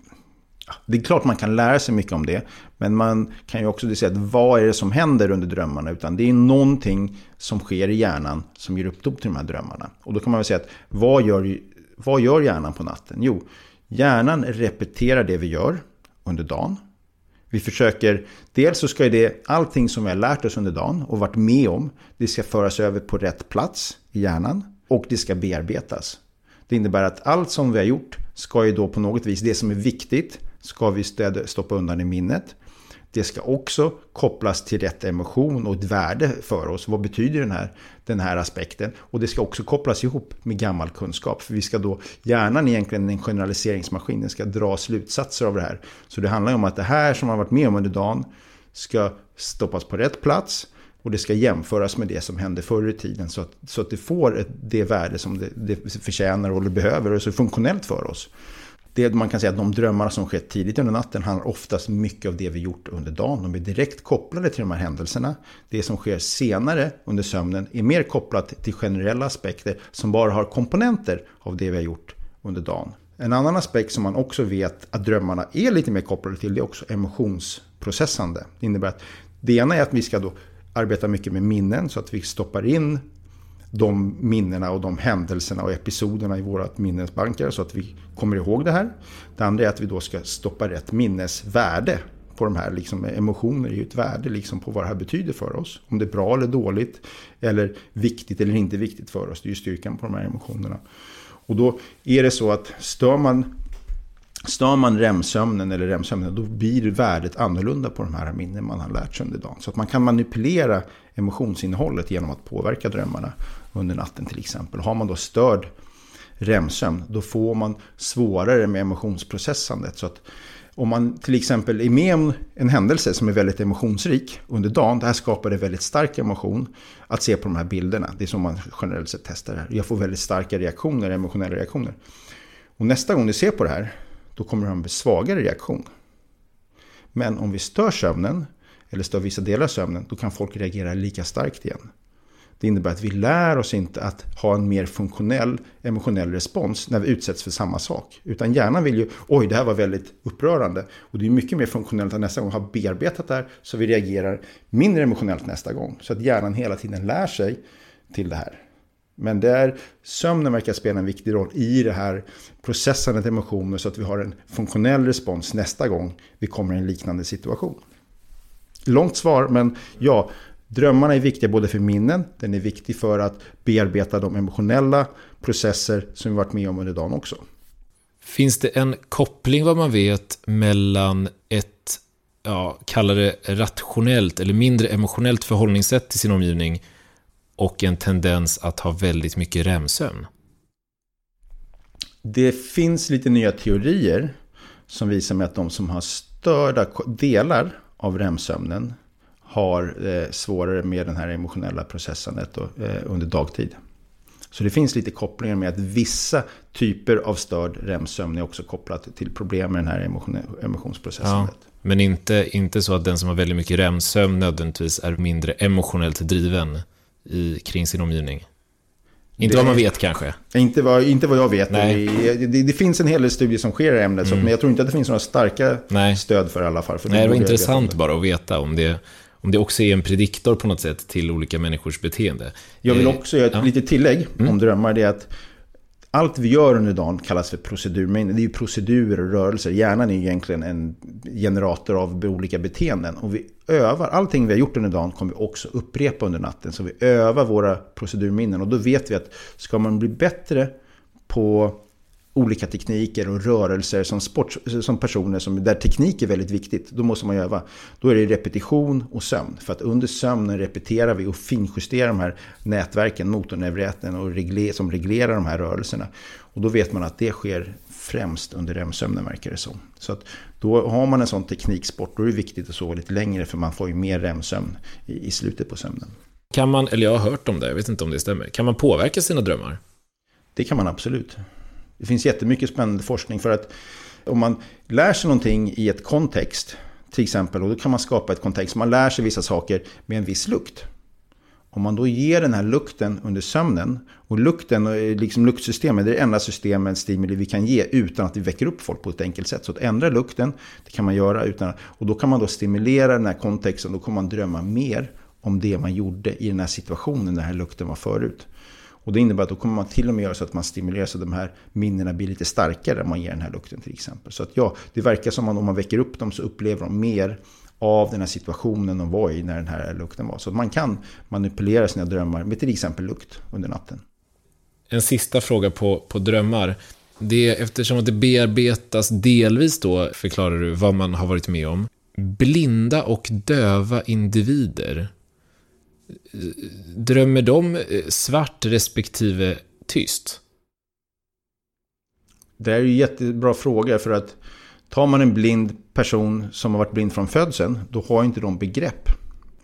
Det är klart man kan lära sig mycket om det. Men man kan ju också säga att vad är det som händer under drömmarna? Utan det är någonting som sker i hjärnan som ger upphov till de här drömmarna. Och då kan man väl säga att vad gör, vad gör hjärnan på natten? Jo, hjärnan repeterar det vi gör under dagen. Vi försöker, dels så ska det, allting som vi har lärt oss under dagen och varit med om, det ska föras över på rätt plats i hjärnan och det ska bearbetas. Det innebär att allt som vi har gjort ska ju då på något vis, det som är viktigt, ska vi stoppa undan i minnet. Det ska också kopplas till rätt emotion och ett värde för oss. Vad betyder den här, den här aspekten? Och det ska också kopplas ihop med gammal kunskap. För vi ska då, hjärnan är egentligen en generaliseringsmaskin, den ska dra slutsatser av det här. Så det handlar om att det här som man varit med om under dagen ska stoppas på rätt plats. Och det ska jämföras med det som hände förr i tiden så att, så att det får ett, det värde som det, det förtjänar och det behöver och så funktionellt för oss det man kan säga att de drömmar som skett tidigt under natten handlar oftast mycket av det vi gjort under dagen. De är direkt kopplade till de här händelserna. Det som sker senare under sömnen är mer kopplat till generella aspekter som bara har komponenter av det vi har gjort under dagen. En annan aspekt som man också vet att drömmarna är lite mer kopplade till det är också emotionsprocessande. Det innebär att det ena är att vi ska då arbeta mycket med minnen så att vi stoppar in de minnena och de händelserna och episoderna i våra minnesbanker så att vi kommer ihåg det här. Det andra är att vi då ska stoppa rätt minnesvärde på de här. Liksom, emotioner är ju ett värde liksom, på vad det här betyder för oss. Om det är bra eller dåligt eller viktigt eller inte viktigt för oss. Det är ju styrkan på de här emotionerna. Och då är det så att stör man Stör man REM-sömnen eller REM-sömnen då blir värdet annorlunda på de här minnen man har lärt sig under dagen. Så att man kan manipulera emotionsinnehållet genom att påverka drömmarna under natten till exempel. Har man då störd REM-sömn då får man svårare med emotionsprocessandet. Så att om man till exempel är med om en händelse som är väldigt emotionsrik under dagen, det här skapar en väldigt stark emotion att se på de här bilderna. Det är som man generellt sett testar det här. Jag får väldigt starka reaktioner, emotionella reaktioner. Och nästa gång du ser på det här, då kommer du ha en svagare reaktion. Men om vi stör sömnen, eller stör vissa delar av sömnen, då kan folk reagera lika starkt igen. Det innebär att vi lär oss inte att ha en mer funktionell emotionell respons när vi utsätts för samma sak. Utan hjärnan vill ju, oj det här var väldigt upprörande. Och det är mycket mer funktionellt att nästa gång ha bearbetat det här så vi reagerar mindre emotionellt nästa gång. Så att hjärnan hela tiden lär sig till det här. Men där sömnen verkar spela en viktig roll i det här processandet emotioner så att vi har en funktionell respons nästa gång vi kommer i en liknande situation. Långt svar, men ja, drömmarna är viktiga både för minnen, den är viktig för att bearbeta de emotionella processer som vi varit med om under dagen också. Finns det en koppling vad man vet mellan ett, ja, kalla det rationellt eller mindre emotionellt förhållningssätt till sin omgivning och en tendens att ha väldigt mycket REM-sömn? Det finns lite nya teorier som visar med att de som har störda delar av REM-sömnen har eh, svårare med den här emotionella processandet då, eh, under dagtid. Så det finns lite kopplingar med att vissa typer av störd REM-sömn är också kopplat till problem med den här emotion emotionsprocessandet. Ja, men inte, inte så att den som har väldigt mycket REM-sömn nödvändigtvis är mindre emotionellt driven i, kring sin omgivning? Inte det, vad man vet kanske? Inte vad, inte vad jag vet. Det, det, det, finns en hel del studier som sker i ämnet, mm. så, men jag tror inte att det finns några starka Nej. stöd för det i alla fall. För Nej, det var intressant bara att veta om det, om det också är en prediktor på något sätt till olika människors beteende. Jag vill eh, också göra ett ja. litet tillägg mm. om drömmar. Det är att allt vi gör under dagen kallas för procedurminne. Det är ju procedurer och rörelser. Hjärnan är ju egentligen en generator av olika beteenden. Och vi övar, allting vi har gjort under dagen kommer vi också upprepa under natten. Så vi övar våra procedurminnen. Och då vet vi att ska man bli bättre på olika tekniker och rörelser som, sport, som personer som, där teknik är väldigt viktigt. Då måste man öva. Då är det repetition och sömn. För att under sömnen repeterar vi och finjusterar de här nätverken, motorneuräten och regler, som reglerar de här rörelserna. Och då vet man att det sker främst under REM-sömnen verkar det som. Så att då har man en sån tekniksport, då är det viktigt att sova lite längre för man får ju mer REM-sömn i, i slutet på sömnen. Kan man, eller jag har hört om det, jag vet inte om det stämmer, kan man påverka sina drömmar? Det kan man absolut. Det finns jättemycket spännande forskning för att om man lär sig någonting i ett kontext, till exempel, och då kan man skapa ett kontext, man lär sig vissa saker med en viss lukt. Om man då ger den här lukten under sömnen, och lukten, eh, liksom luktsystemet, det är det enda systemet, stimuli vi kan ge utan att vi väcker upp folk på ett enkelt sätt. Så att ändra lukten, det kan man göra utan, och då kan man då stimulera den här kontexten, då kommer man drömma mer om det man gjorde i den här situationen, den här lukten var förut. Och det innebär att då kommer man till och med göra så att man stimulerar så att de här minnena blir lite starkare om man ger den här lukten till exempel. Så att ja, det verkar som att om man väcker upp dem så upplever de mer av den här situationen de var i när den här lukten var. Så att man kan manipulera sina drömmar med till exempel lukt under natten. En sista fråga på, på drömmar. Det, eftersom att det bearbetas delvis då, förklarar du, vad man har varit med om. Blinda och döva individer Drömmer de eh, svart respektive tyst? Det är ju en jättebra fråga för att tar man en blind person som har varit blind från födseln, då har inte de begrepp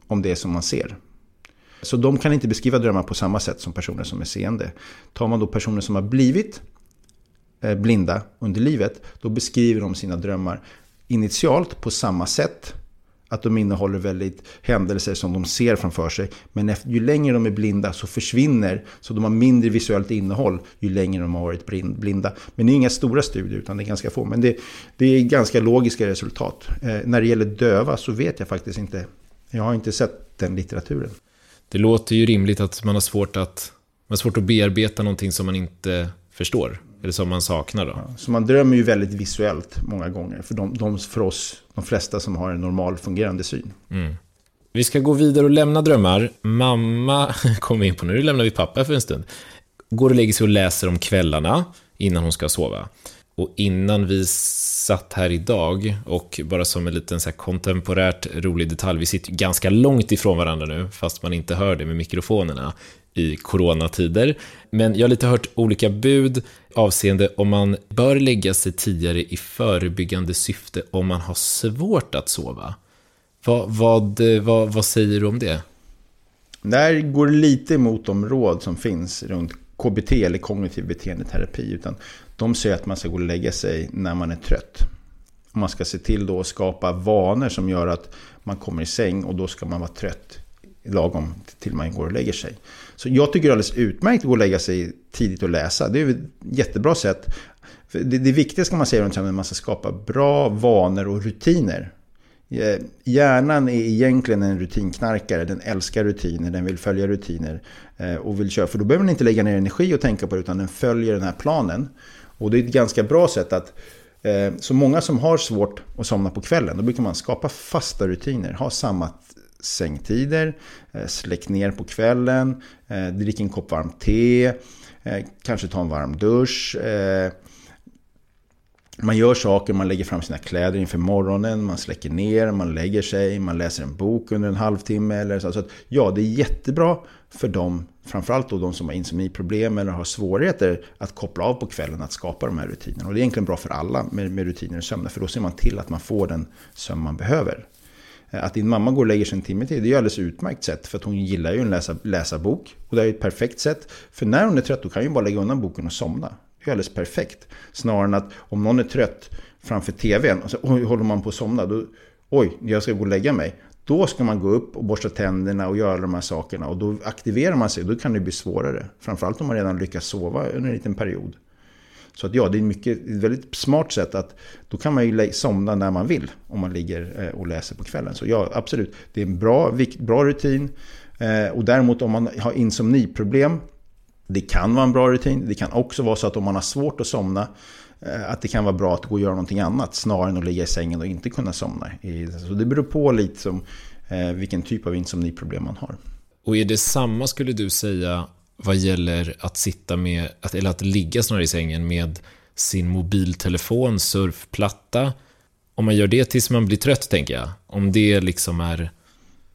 om det som man ser. Så de kan inte beskriva drömmar på samma sätt som personer som är seende. Tar man då personer som har blivit eh, blinda under livet, då beskriver de sina drömmar initialt på samma sätt att de innehåller väldigt händelser som de ser framför sig. Men efter, ju längre de är blinda så försvinner, så de har mindre visuellt innehåll ju längre de har varit blinda. Men det är inga stora studier utan det är ganska få. Men det, det är ganska logiska resultat. Eh, när det gäller döva så vet jag faktiskt inte. Jag har inte sett den litteraturen. Det låter ju rimligt att man har svårt att, man har svårt att bearbeta någonting som man inte förstår. Eller som man saknar då. Ja, så man drömmer ju väldigt visuellt många gånger. För, de, de, för oss, de flesta som har en normal fungerande syn. Mm. Vi ska gå vidare och lämna drömmar. Mamma kom in på, nu lämnar vi pappa för en stund. Går och lägger sig och läser om kvällarna innan hon ska sova. Och innan vi satt här idag, och bara som en liten så kontemporärt rolig detalj, vi sitter ganska långt ifrån varandra nu, fast man inte hör det med mikrofonerna i coronatider. Men jag har lite hört olika bud avseende om man bör lägga sig tidigare i förebyggande syfte om man har svårt att sova. Vad, vad, vad, vad säger du om det? Det här går lite emot de råd som finns runt KBT eller kognitiv beteendeterapi. Utan de säger att man ska gå och lägga sig när man är trött. Man ska se till då att skapa vanor som gör att man kommer i säng och då ska man vara trött lagom till man går och lägger sig. Så jag tycker det är alldeles utmärkt att gå och lägga sig tidigt och läsa. Det är ett jättebra sätt. Det, det viktiga ska man säga runt att man ska skapa bra vanor och rutiner eh, hjärnan är egentligen en rutinknarkare. Den älskar rutiner, den vill följa rutiner eh, och vill köra. För då behöver den inte lägga ner energi och tänka på det, utan den följer den här planen. Och det är ett ganska bra sätt att eh, så många som har svårt att somna på kvällen, då brukar man skapa fasta rutiner. Ha samma sängtider, eh, släck ner på kvällen, eh, drick en kopp varmt te, eh, kanske ta en varm dusch man gör saker, man lägger fram sina kläder inför morgonen, man släcker ner, man lägger sig, man läser en bok under en halvtimme. Eller så. så att, ja, det är jättebra för dem, framförallt då de som har insomniproblem eller har svårigheter att koppla av på kvällen, att skapa de här rutinerna. Och det är egentligen bra för alla med, med rutiner och sömn, för då ser man till att man får den sömn man behöver. Att din mamma går och lägger sig en timme till, det är ju alldeles utmärkt sätt. För att hon gillar ju att läsa, läsa bok. Och det är ett perfekt sätt. För när hon är trött, då kan hon bara lägga undan boken och somna. Det är alldeles perfekt. Snarare än att om någon är trött framför tvn och så oj, håller man på att somna. Då, oj, jag ska gå och lägga mig. Då ska man gå upp och borsta tänderna och göra de här sakerna. Och då aktiverar man sig. Då kan det bli svårare. Framförallt om man redan lyckas sova under en liten period. Så att ja, det är mycket, ett väldigt smart sätt att då kan man ju somna när man vill. Om man ligger eh, och läser på kvällen. Så ja, absolut. Det är en bra, bra rutin. Eh, och däremot om man har insomniproblem det kan vara en bra rutin. Det kan också vara så att om man har svårt att somna eh, att det kan vara bra att gå och göra någonting annat snarare än att ligga i sängen och inte kunna somna. Så det beror på lite som vilken typ av insomniproblem man har. Och är det samma skulle du säga vad gäller att sitta med, eller att ligga snarare i sängen med sin mobiltelefon, surfplatta? Om man gör det tills man blir trött tänker jag. Om det liksom är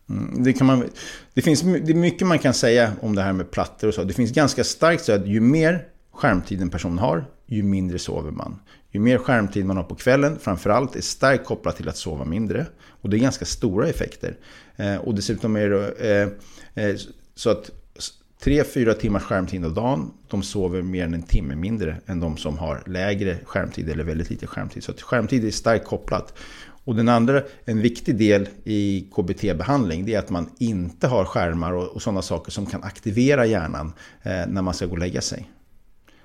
mm, det, kan man, det finns det är mycket man kan säga om det här med plattor och så. Det finns ganska starkt så att ju mer skärmtid en person har, ju mindre sover man. Ju mer skärmtid man har på kvällen, framförallt, är starkt kopplat till att sova mindre. Och det är ganska stora effekter. Eh, och dessutom är det eh, eh, så att 3-4 timmars skärmtid om dagen, de sover mer än en timme mindre än de som har lägre skärmtid eller väldigt lite skärmtid. Så att skärmtid är starkt kopplat. Och den andra, en viktig del i KBT-behandling, det är att man inte har skärmar och, och sådana saker som kan aktivera hjärnan eh, när man ska gå och lägga sig.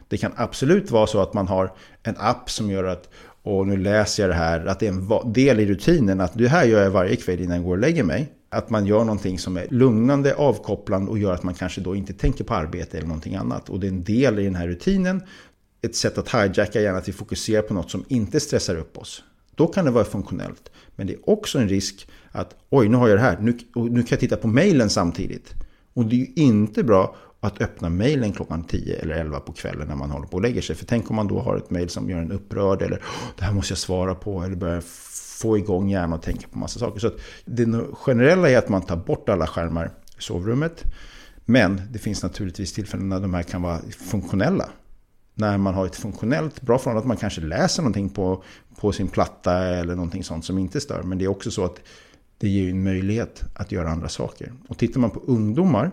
Det kan absolut vara så att man har en app som gör att, och nu läser jag det här, att det är en del i rutinen, att det här gör jag varje kväll innan jag går och lägger mig. Att man gör någonting som är lugnande, avkopplande och gör att man kanske då inte tänker på arbete eller någonting annat. Och det är en del i den här rutinen, ett sätt att hijacka gärna, att vi fokuserar på något som inte stressar upp oss. Då kan det vara funktionellt. Men det är också en risk att oj, nu har jag det här. Nu, nu kan jag titta på mejlen samtidigt. Och det är ju inte bra att öppna mejlen klockan 10 eller 11 på kvällen när man håller på och lägger sig. För tänk om man då har ett mejl som gör en upprörd eller det här måste jag svara på eller börjar få igång hjärnan och tänka på massa saker. Så det generella är att man tar bort alla skärmar i sovrummet. Men det finns naturligtvis tillfällen när de här kan vara funktionella när man har ett funktionellt bra förhållande, att man kanske läser någonting på, på sin platta eller någonting sånt som inte stör. Men det är också så att det ger en möjlighet att göra andra saker. Och tittar man på ungdomar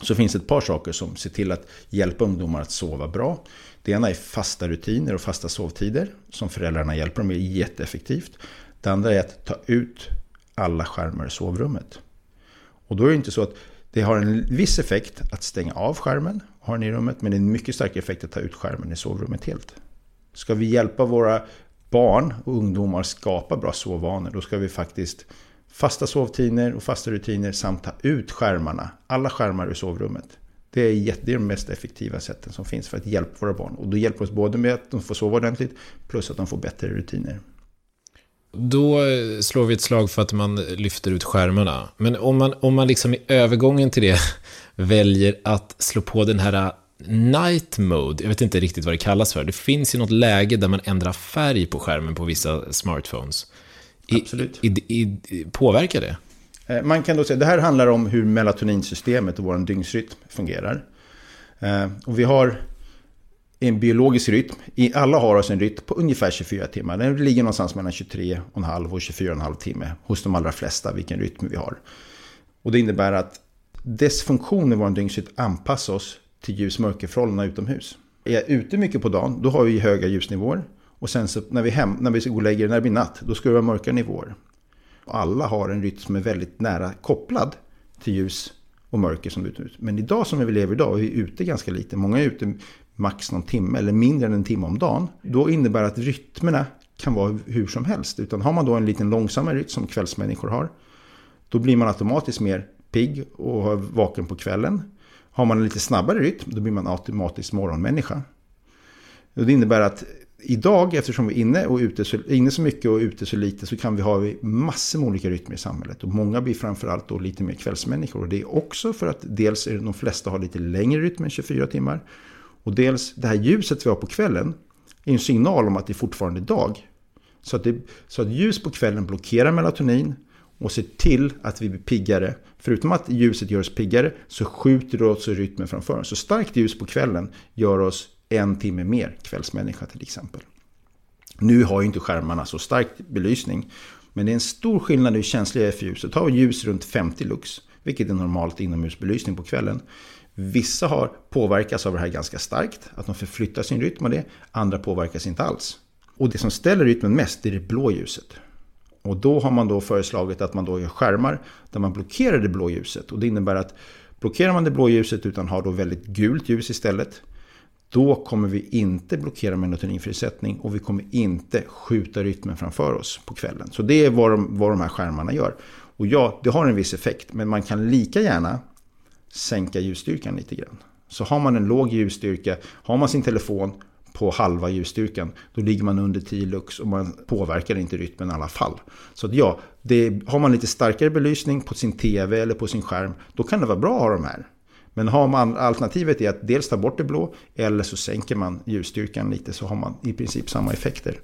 så finns det ett par saker som ser till att hjälpa ungdomar att sova bra. Det ena är fasta rutiner och fasta sovtider som föräldrarna hjälper dem med jätteeffektivt. Det andra är att ta ut alla skärmar i sovrummet. Och då är det inte så att det har en viss effekt att stänga av skärmen har den i rummet. Men det är en mycket starkare effekt att ta ut skärmen i sovrummet helt. Ska vi hjälpa våra barn och ungdomar skapa bra sovvanor, då ska vi faktiskt fasta sovtider och fasta rutiner samt ta ut skärmarna, alla skärmar ur sovrummet. Det är, det är de mest effektiva sätten som finns för att hjälpa våra barn. Och då hjälper oss både med att de får sova ordentligt, plus att de får bättre rutiner. Då slår vi ett slag för att man lyfter ut skärmarna. Men om man, om man liksom i övergången till det väljer att slå på den här äh, night mode, jag vet inte riktigt vad det kallas för. Det finns ju något läge där man ändrar färg på skärmen på vissa smartphones. I, Absolut. I, i, påverkar det? Eh, man kan då säga, det här handlar om hur melatoninsystemet och vår dygnsrytm fungerar. Eh, och vi har en biologisk rytm. Alla har oss en rytm på ungefär 24 timmar. Den ligger någonstans mellan 23,5 och 24,5 timme hos de allra flesta, vilken rytm vi har. Och det innebär att dess funktion i vår dygnsrytm anpassar oss till ljus-mörkerförhållandena utomhus. Är jag ute mycket på dagen, då har vi höga ljusnivåer. Och sen så när vi, hem, när vi ska gå och lägga när det blir natt, då ska det vara mörka nivåer. Och alla har en rytm som är väldigt nära kopplad till ljus och mörker som är. Men idag som vi lever idag, är vi ute ganska lite. Många är ute max någon timme eller mindre än en timme om dagen. Då innebär det att rytmerna kan vara hur som helst. Utan har man då en liten långsammare rytm som kvällsmänniskor har, då blir man automatiskt mer pigg och vaken på kvällen. Har man en lite snabbare rytm, då blir man automatiskt morgonmänniska. Och det innebär att idag, eftersom vi är inne, och ute så, inne så mycket och ute så lite, så kan vi ha massor med olika rytmer i samhället. Och många blir framförallt då lite mer kvällsmänniskor. Och det är också för att dels är det de flesta har lite längre rytm än 24 timmar. Och dels det här ljuset vi har på kvällen är en signal om att det är fortfarande dag. Så att, det, så att ljus på kvällen blockerar melatonin och ser till att vi blir piggare. Förutom att ljuset gör oss piggare så skjuter det också rytmen framför oss. Så starkt ljus på kvällen gör oss en timme mer kvällsmänniska till exempel. Nu har ju inte skärmarna så stark belysning. Men det är en stor skillnad hur känsliga är för ljuset. Ta ljus runt 50 lux, vilket är normalt inomhusbelysning på kvällen. Vissa har påverkats av det här ganska starkt, att de förflyttar sin rytm av det. Andra påverkas inte alls. Och det som ställer rytmen mest är det blå ljuset. Och då har man då föreslagit att man då gör skärmar där man blockerar det blå ljuset. Och det innebär att blockerar man det blå ljuset utan har då väldigt gult ljus istället. Då kommer vi inte blockera melatoninfrisättning och vi kommer inte skjuta rytmen framför oss på kvällen. Så det är vad de, vad de här skärmarna gör. Och ja, det har en viss effekt, men man kan lika gärna sänka ljusstyrkan lite grann. Så har man en låg ljusstyrka, har man sin telefon på halva ljusstyrkan, då ligger man under 10 lux och man påverkar inte rytmen i alla fall. Så att ja, det, har man lite starkare belysning på sin tv eller på sin skärm, då kan det vara bra att ha de här. Men har man, alternativet är att dels ta bort det blå, eller så sänker man ljusstyrkan lite, så har man i princip samma effekter.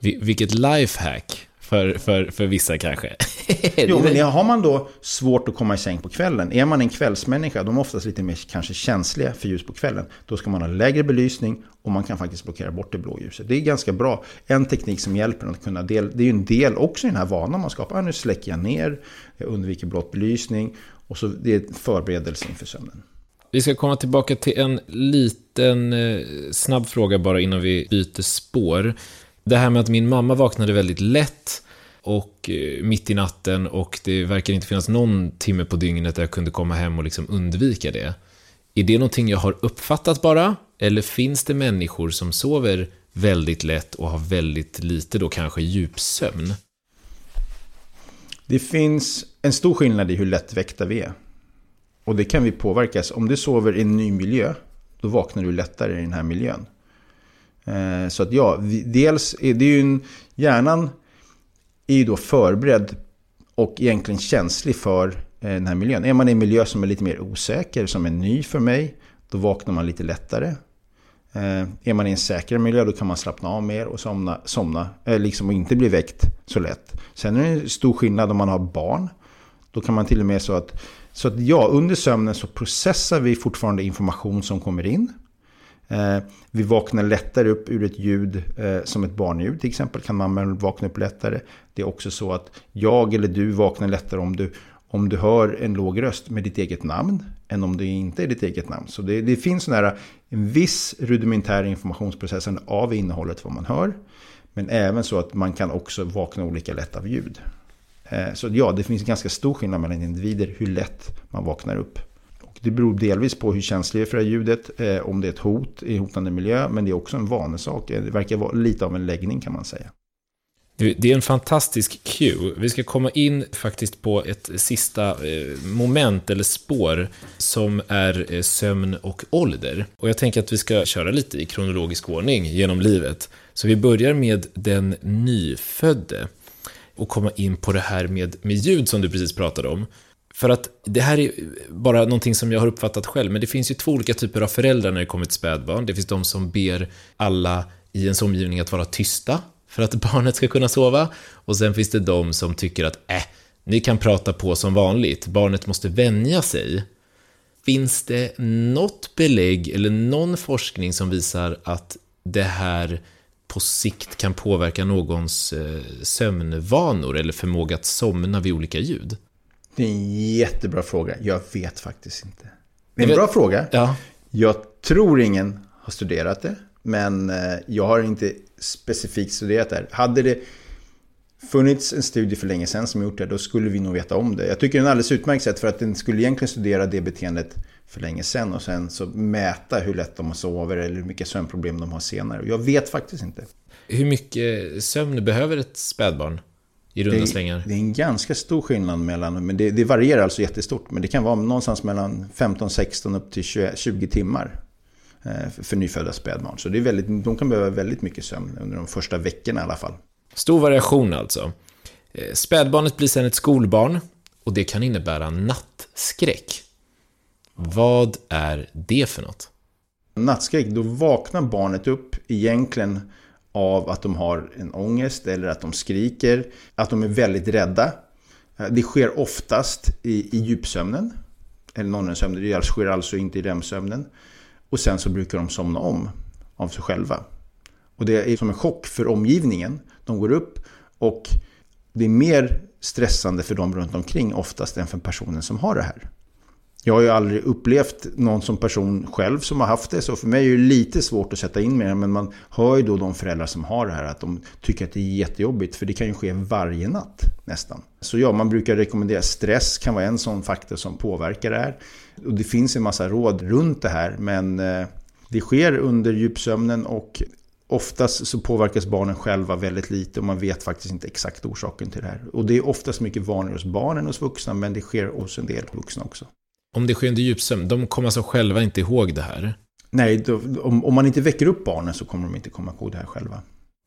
Vilket lifehack för, för, för vissa kanske. jo, men har man då svårt att komma i säng på kvällen, är man en kvällsmänniska, de är oftast lite mer kanske känsliga för ljus på kvällen, då ska man ha lägre belysning och man kan faktiskt blockera bort det blå ljuset. Det är ganska bra. En teknik som hjälper att kunna del, det är ju en del också i den här vanan man skapar. Ah, nu släcker jag ner, jag undviker blått belysning och så det är förberedelse inför sömnen. Vi ska komma tillbaka till en liten eh, snabb fråga bara innan vi byter spår. Det här med att min mamma vaknade väldigt lätt och eh, mitt i natten och det verkar inte finnas någon timme på dygnet där jag kunde komma hem och liksom undvika det. Är det någonting jag har uppfattat bara? Eller finns det människor som sover väldigt lätt och har väldigt lite då kanske djupsömn? Det finns en stor skillnad i hur lättväckta vi är. Och det kan vi påverkas. Om du sover i en ny miljö, då vaknar du lättare i den här miljön. Eh, så att ja, dels är det ju en, hjärnan är ju då förberedd och egentligen känslig för eh, den här miljön. Är man i en miljö som är lite mer osäker, som är ny för mig, då vaknar man lite lättare. Eh, är man i en säkrare miljö då kan man slappna av mer och somna, somna liksom och inte bli väckt så lätt. Sen är det en stor skillnad om man har barn. Då kan man till och med så att, så att ja, under sömnen så processar vi fortfarande information som kommer in. Eh, vi vaknar lättare upp ur ett ljud eh, som ett barnljud till exempel. Kan man vakna upp lättare. Det är också så att jag eller du vaknar lättare om du, om du hör en låg röst med ditt eget namn än om det inte är ditt eget namn. Så det, det finns sån här, en viss rudimentär informationsprocessande av innehållet vad man hör. Men även så att man kan också vakna olika lätt av ljud. Eh, så ja, det finns en ganska stor skillnad mellan individer hur lätt man vaknar upp. Det beror delvis på hur känslig är för det här ljudet, eh, om det är ett hot i hotande miljö, men det är också en vanesak. Eh, det verkar vara lite av en läggning kan man säga. Det är en fantastisk cue. Vi ska komma in faktiskt på ett sista moment eller spår som är sömn och ålder. Och jag tänker att vi ska köra lite i kronologisk ordning genom livet. Så vi börjar med den nyfödde och komma in på det här med, med ljud som du precis pratade om. För att det här är bara någonting som jag har uppfattat själv, men det finns ju två olika typer av föräldrar när det kommer till spädbarn. Det finns de som ber alla i ens omgivning att vara tysta för att barnet ska kunna sova. Och sen finns det de som tycker att, äh, ni kan prata på som vanligt, barnet måste vänja sig. Finns det något belägg eller någon forskning som visar att det här på sikt kan påverka någons eh, sömnvanor eller förmåga att somna vid olika ljud? Det är en jättebra fråga. Jag vet faktiskt inte. Det är en bra fråga. Ja. Jag tror ingen har studerat det. Men eh, jag har inte specifikt studerat det här. Hade det, funnits en studie för länge sedan som gjort det, då skulle vi nog veta om det. Jag tycker det är en alldeles utmärkt sätt för att den skulle egentligen studera det beteendet för länge sedan och sen så mäta hur lätt de sover eller hur mycket sömnproblem de har senare. Jag vet faktiskt inte. Hur mycket sömn behöver ett spädbarn? I runda det, slängar? Det är en ganska stor skillnad mellan, men det, det varierar alltså jättestort. Men det kan vara någonstans mellan 15-16 upp till 20, 20 timmar eh, för, för nyfödda spädbarn. Så det är väldigt, de kan behöva väldigt mycket sömn under de första veckorna i alla fall. Stor variation alltså. Eh, spädbarnet blir sen ett skolbarn och det kan innebära nattskräck. Vad är det för något? Nattskräck, då vaknar barnet upp egentligen av att de har en ångest eller att de skriker, att de är väldigt rädda. Eh, det sker oftast i, i djupsömnen, eller non-sömnen, det sker alltså inte i REM-sömnen. Och sen så brukar de somna om av sig själva. Och det är som en chock för omgivningen. De går upp och det är mer stressande för dem runt omkring oftast än för personen som har det här. Jag har ju aldrig upplevt någon som person själv som har haft det, så för mig är det lite svårt att sätta in mer men man hör ju då de föräldrar som har det här att de tycker att det är jättejobbigt, för det kan ju ske varje natt nästan. Så ja, man brukar rekommendera stress kan vara en sån faktor som påverkar det här. Och det finns en massa råd runt det här, men eh, det sker under djupsömnen och Oftast så påverkas barnen själva väldigt lite och man vet faktiskt inte exakt orsaken till det här. Och det är oftast mycket vanligare hos barn än hos vuxna, men det sker hos en del vuxna också. Om det sker under djupsömn, de kommer alltså själva inte ihåg det här? Nej, då, om, om man inte väcker upp barnen så kommer de inte komma ihåg det här själva.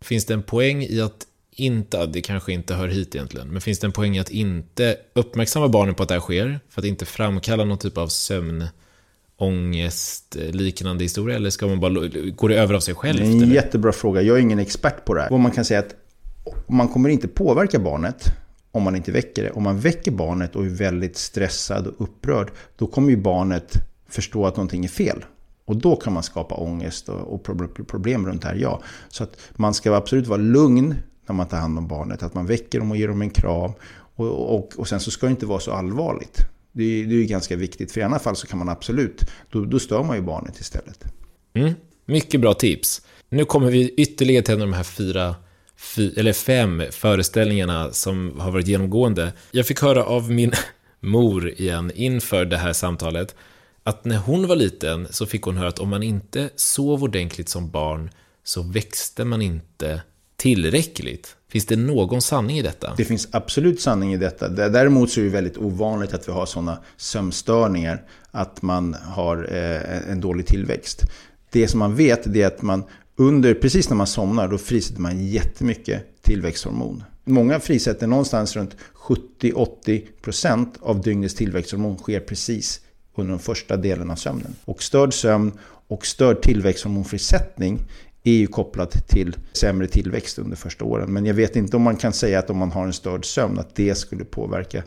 Finns det en poäng i att inte, det kanske inte hör hit egentligen, men finns det en poäng i att inte uppmärksamma barnen på att det här sker? För att inte framkalla någon typ av sömn ångest liknande historia eller ska man bara gå det över av sig själv? Det är en eller? jättebra fråga. Jag är ingen expert på det här. Vad man kan säga att man kommer inte påverka barnet om man inte väcker det. Om man väcker barnet och är väldigt stressad och upprörd, då kommer ju barnet förstå att någonting är fel. Och då kan man skapa ångest och problem runt det här, ja. Så att man ska absolut vara lugn när man tar hand om barnet. Att man väcker dem och ger dem en kram. Och, och, och sen så ska det inte vara så allvarligt. Det är, det är ganska viktigt, för i annat fall så kan man absolut, då, då stör man ju barnet istället. Mm, mycket bra tips. Nu kommer vi ytterligare till en av de här fyra, fy, eller fem föreställningarna som har varit genomgående. Jag fick höra av min mor igen inför det här samtalet att när hon var liten så fick hon höra att om man inte sov ordentligt som barn så växte man inte tillräckligt. Finns det någon sanning i detta? Det finns absolut sanning i detta. Däremot så är det väldigt ovanligt att vi har sådana sömnstörningar, att man har eh, en dålig tillväxt. Det som man vet är att man under, precis när man somnar, då frisätter man jättemycket tillväxthormon. Många frisätter någonstans runt 70-80% av dygnets tillväxthormon sker precis under den första delen av sömnen. Och störd sömn och störd tillväxthormonfrisättning är ju kopplat till sämre tillväxt under första åren. Men jag vet inte om man kan säga att om man har en störd sömn att det skulle påverka.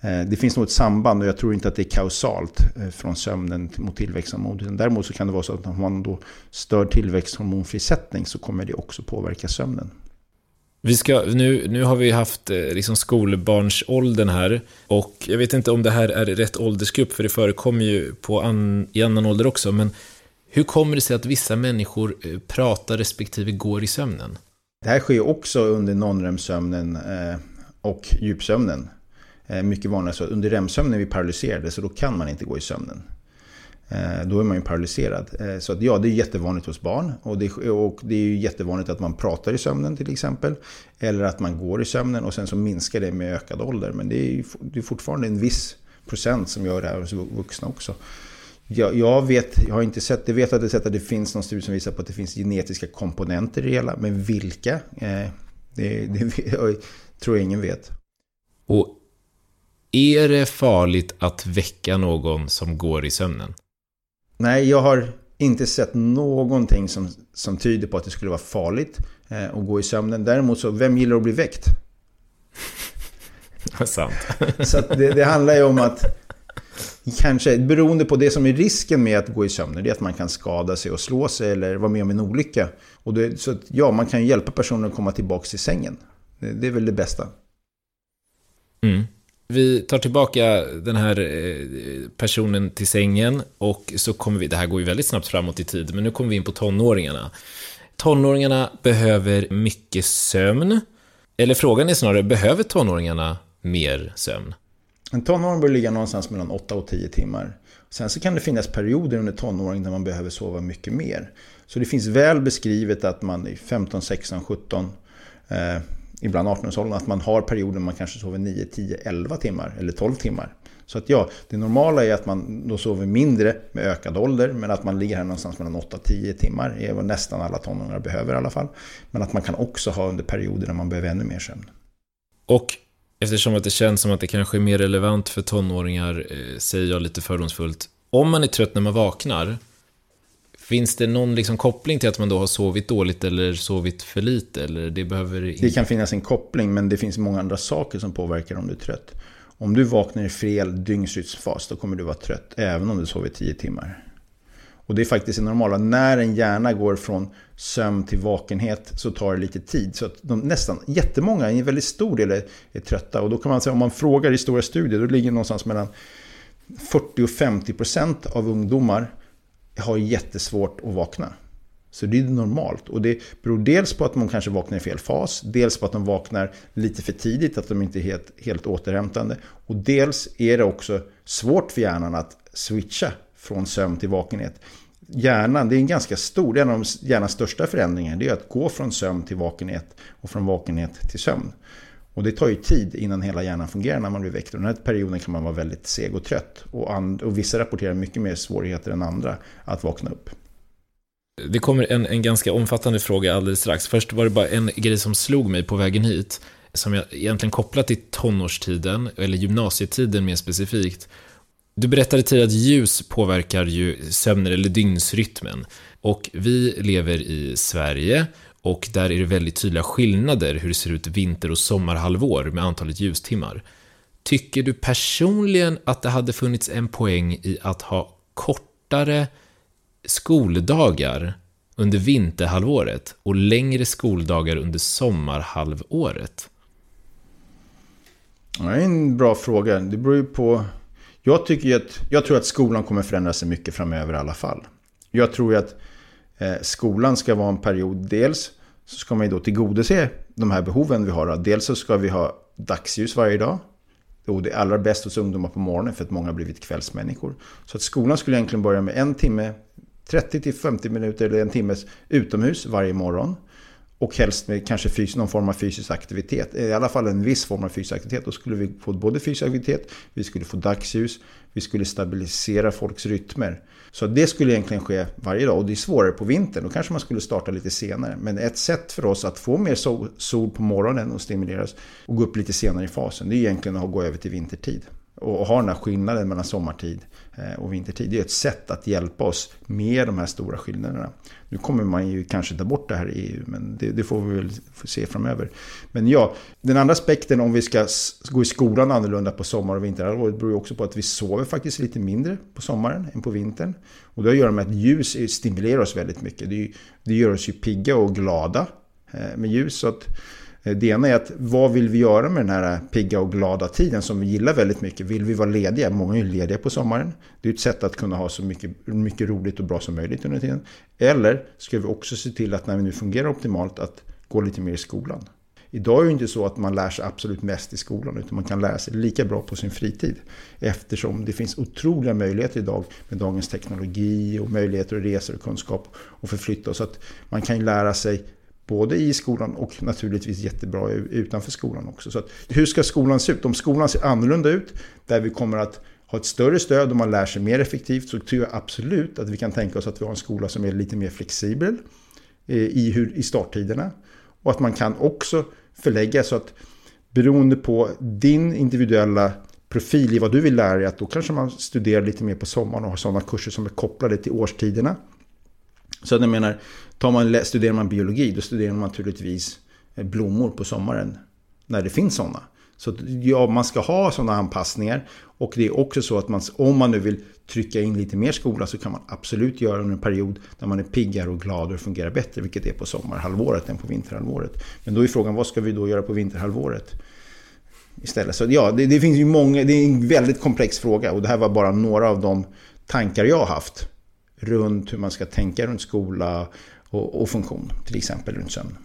Eh, det finns nog ett samband och jag tror inte att det är kausalt eh, från sömnen mot tillväxthormon. Däremot så kan det vara så att om man då stör tillväxthormonfrisättning så kommer det också påverka sömnen. Vi ska, nu, nu har vi haft eh, liksom skolbarnsåldern här och jag vet inte om det här är rätt åldersgrupp för det förekommer ju på an, i annan ålder också men hur kommer det sig att vissa människor eh, pratar respektive går i sömnen? Det här sker också under non-REM-sömnen eh, och djupsömnen. Eh, mycket vanligare så. Under REM-sömnen är vi paralyserade så då kan man inte gå i sömnen. Då är man ju paralyserad. Så att, ja, det är jättevanligt hos barn. Och det, och det är ju jättevanligt att man pratar i sömnen till exempel. Eller att man går i sömnen och sen så minskar det med ökad ålder. Men det är, det är fortfarande en viss procent som gör det här hos vuxna också. Jag, jag, vet, jag har inte sett, jag vet att det, sett att det finns någon studie som visar på att det finns genetiska komponenter i det hela. Men vilka? Eh, det, det jag tror jag ingen vet. Och är det farligt att väcka någon som går i sömnen? Nej, jag har inte sett någonting som, som tyder på att det skulle vara farligt eh, att gå i sömnen. Däremot så, vem gillar att bli väckt? Sant. så det, det handlar ju om att Kanske beroende på det som är risken med att gå i sömn. Det är att man kan skada sig och slå sig eller vara med om en olycka. Och det, så att, ja, man kan hjälpa personen att komma tillbaka till sängen. Det, det är väl det bästa. Mm. Vi tar tillbaka den här eh, personen till sängen och så kommer vi, det här går ju väldigt snabbt framåt i tid, men nu kommer vi in på tonåringarna. Tonåringarna behöver mycket sömn Eller frågan är snarare, behöver tonåringarna mer sömn? En tonåring bör ligga någonstans mellan 8 och 10 timmar. Sen så kan det finnas perioder under tonåring där man behöver sova mycket mer. Så det finns väl beskrivet att man i 15, 16, 17, eh, ibland 18-årsåldern, att man har perioder man kanske sover 9, 10, 11 timmar eller 12 timmar. Så att ja, det normala är att man då sover mindre med ökad ålder, men att man ligger här någonstans mellan 8-10 timmar är vad nästan alla tonåringar behöver i alla fall. Men att man kan också ha under perioder när man behöver ännu mer sömn. Och eftersom att det känns som att det kanske är mer relevant för tonåringar, eh, säger jag lite fördomsfullt, om man är trött när man vaknar, Finns det någon liksom koppling till att man då har sovit dåligt eller sovit för lite? Eller det, behöver... det kan finnas en koppling, men det finns många andra saker som påverkar om du är trött. Om du vaknar i fel dygnsrytmsfas, då kommer du vara trött, även om du sover 10 timmar. Och det är faktiskt det normala. När en hjärna går från sömn till vakenhet så tar det lite tid. Så att de, nästan jättemånga, en väldigt stor del, är, är trötta. Och då kan man säga, om man frågar i stora studier, då ligger det någonstans mellan 40 och 50 procent av ungdomar har jättesvårt att vakna. Så det är normalt. Och det beror dels på att man kanske vaknar i fel fas, dels på att de vaknar lite för tidigt, att de inte är helt, helt återhämtande. Och dels är det också svårt för hjärnan att switcha från sömn till vakenhet. Hjärnan, det är en ganska stor, en av de hjärnans största förändringar, det är att gå från sömn till vakenhet och från vakenhet till sömn. Och det tar ju tid innan hela hjärnan fungerar när man blir väckt. Och den här perioden kan man vara väldigt seg och trött. Och, and, och vissa rapporterar mycket mer svårigheter än andra att vakna upp. Det kommer en, en ganska omfattande fråga alldeles strax. Först var det bara en grej som slog mig på vägen hit, som jag egentligen kopplat till tonårstiden, eller gymnasietiden mer specifikt. Du berättade tidigare att ljus påverkar ju sömnen eller dygnsrytmen. Och vi lever i Sverige och där är det väldigt tydliga skillnader hur det ser ut vinter och sommarhalvår med antalet ljustimmar. Tycker du personligen att det hade funnits en poäng i att ha kortare skoldagar under vinterhalvåret och längre skoldagar under sommarhalvåret? Det är en bra fråga. Det beror ju på... Jag, tycker att, jag tror att skolan kommer förändra sig mycket framöver i alla fall. Jag tror att eh, skolan ska vara en period, dels så ska man ju då tillgodose de här behoven vi har. Dels så ska vi ha dagsljus varje dag. Och det är allra bäst hos ungdomar på morgonen för att många har blivit kvällsmänniskor. Så att skolan skulle egentligen börja med en timme 30 50 minuter eller en timmes utomhus varje morgon. Och helst med kanske fys någon form av fysisk aktivitet. Eh, I alla fall en viss form av fysisk aktivitet. Då skulle vi få både fysisk aktivitet, vi skulle få dagsljus, vi skulle stabilisera folks rytmer. Så det skulle egentligen ske varje dag. Och det är svårare på vintern. Då kanske man skulle starta lite senare. Men ett sätt för oss att få mer sol på morgonen och stimuleras och gå upp lite senare i fasen. Det är egentligen att gå över till vintertid och ha den här skillnaden mellan sommartid Eh, och vintertid. Det är ett sätt att hjälpa oss med de här stora skillnaderna. Nu kommer man ju kanske ta bort det här i EU, men det, det får vi väl se framöver. Men ja, den andra aspekten om vi ska gå i skolan annorlunda på sommar och vinterhalvåret beror ju också på att vi sover faktiskt lite mindre på sommaren än på vintern. Och det har att göra med att ljus stimulerar oss väldigt mycket. Det, det gör oss ju pigga och glada eh, med ljus. Så att, Eh, det ena är att vad vill vi göra med den här eh, pigga och glada tiden som vi gillar väldigt mycket? Vill vi vara lediga? Många är lediga på sommaren. Det är ett sätt att kunna ha så mycket, mycket roligt och bra som möjligt under tiden. Eller ska vi också se till att när vi nu fungerar optimalt att gå lite mer i skolan? Idag är det inte så att man lär sig absolut mest i skolan utan man kan lära sig lika bra på sin fritid. Eftersom det finns otroliga möjligheter idag med dagens teknologi och möjligheter att resa och kunskap och förflytta. Så att man kan lära sig Både i skolan och naturligtvis jättebra utanför skolan också. Så att, hur ska skolan se ut? Om skolan ser annorlunda ut, där vi kommer att ha ett större stöd och man lär sig mer effektivt, så tror jag absolut att vi kan tänka oss att vi har en skola som är lite mer flexibel eh, i, hur, i starttiderna. Och att man kan också förlägga så att beroende på din individuella profil i vad du vill lära dig, att då kanske man studerar lite mer på sommaren och har sådana kurser som är kopplade till årstiderna. Så att jag menar, tar man, studerar man biologi, då studerar man naturligtvis eh, blommor på sommaren. När det finns sådana. Så ja, man ska ha sådana anpassningar. Och det är också så att man, om man nu vill trycka in lite mer skola så kan man absolut göra under en period där man är piggare och gladare och fungerar bättre. Vilket är på sommarhalvåret än på vinterhalvåret. Men då är frågan, vad ska vi då göra på vinterhalvåret? Istället. Så ja, det, det finns ju många, det är en väldigt komplex fråga. Och det här var bara några av de tankar jag har haft runt hur man ska tänka runt skola och, och funktion, till exempel runt sömn.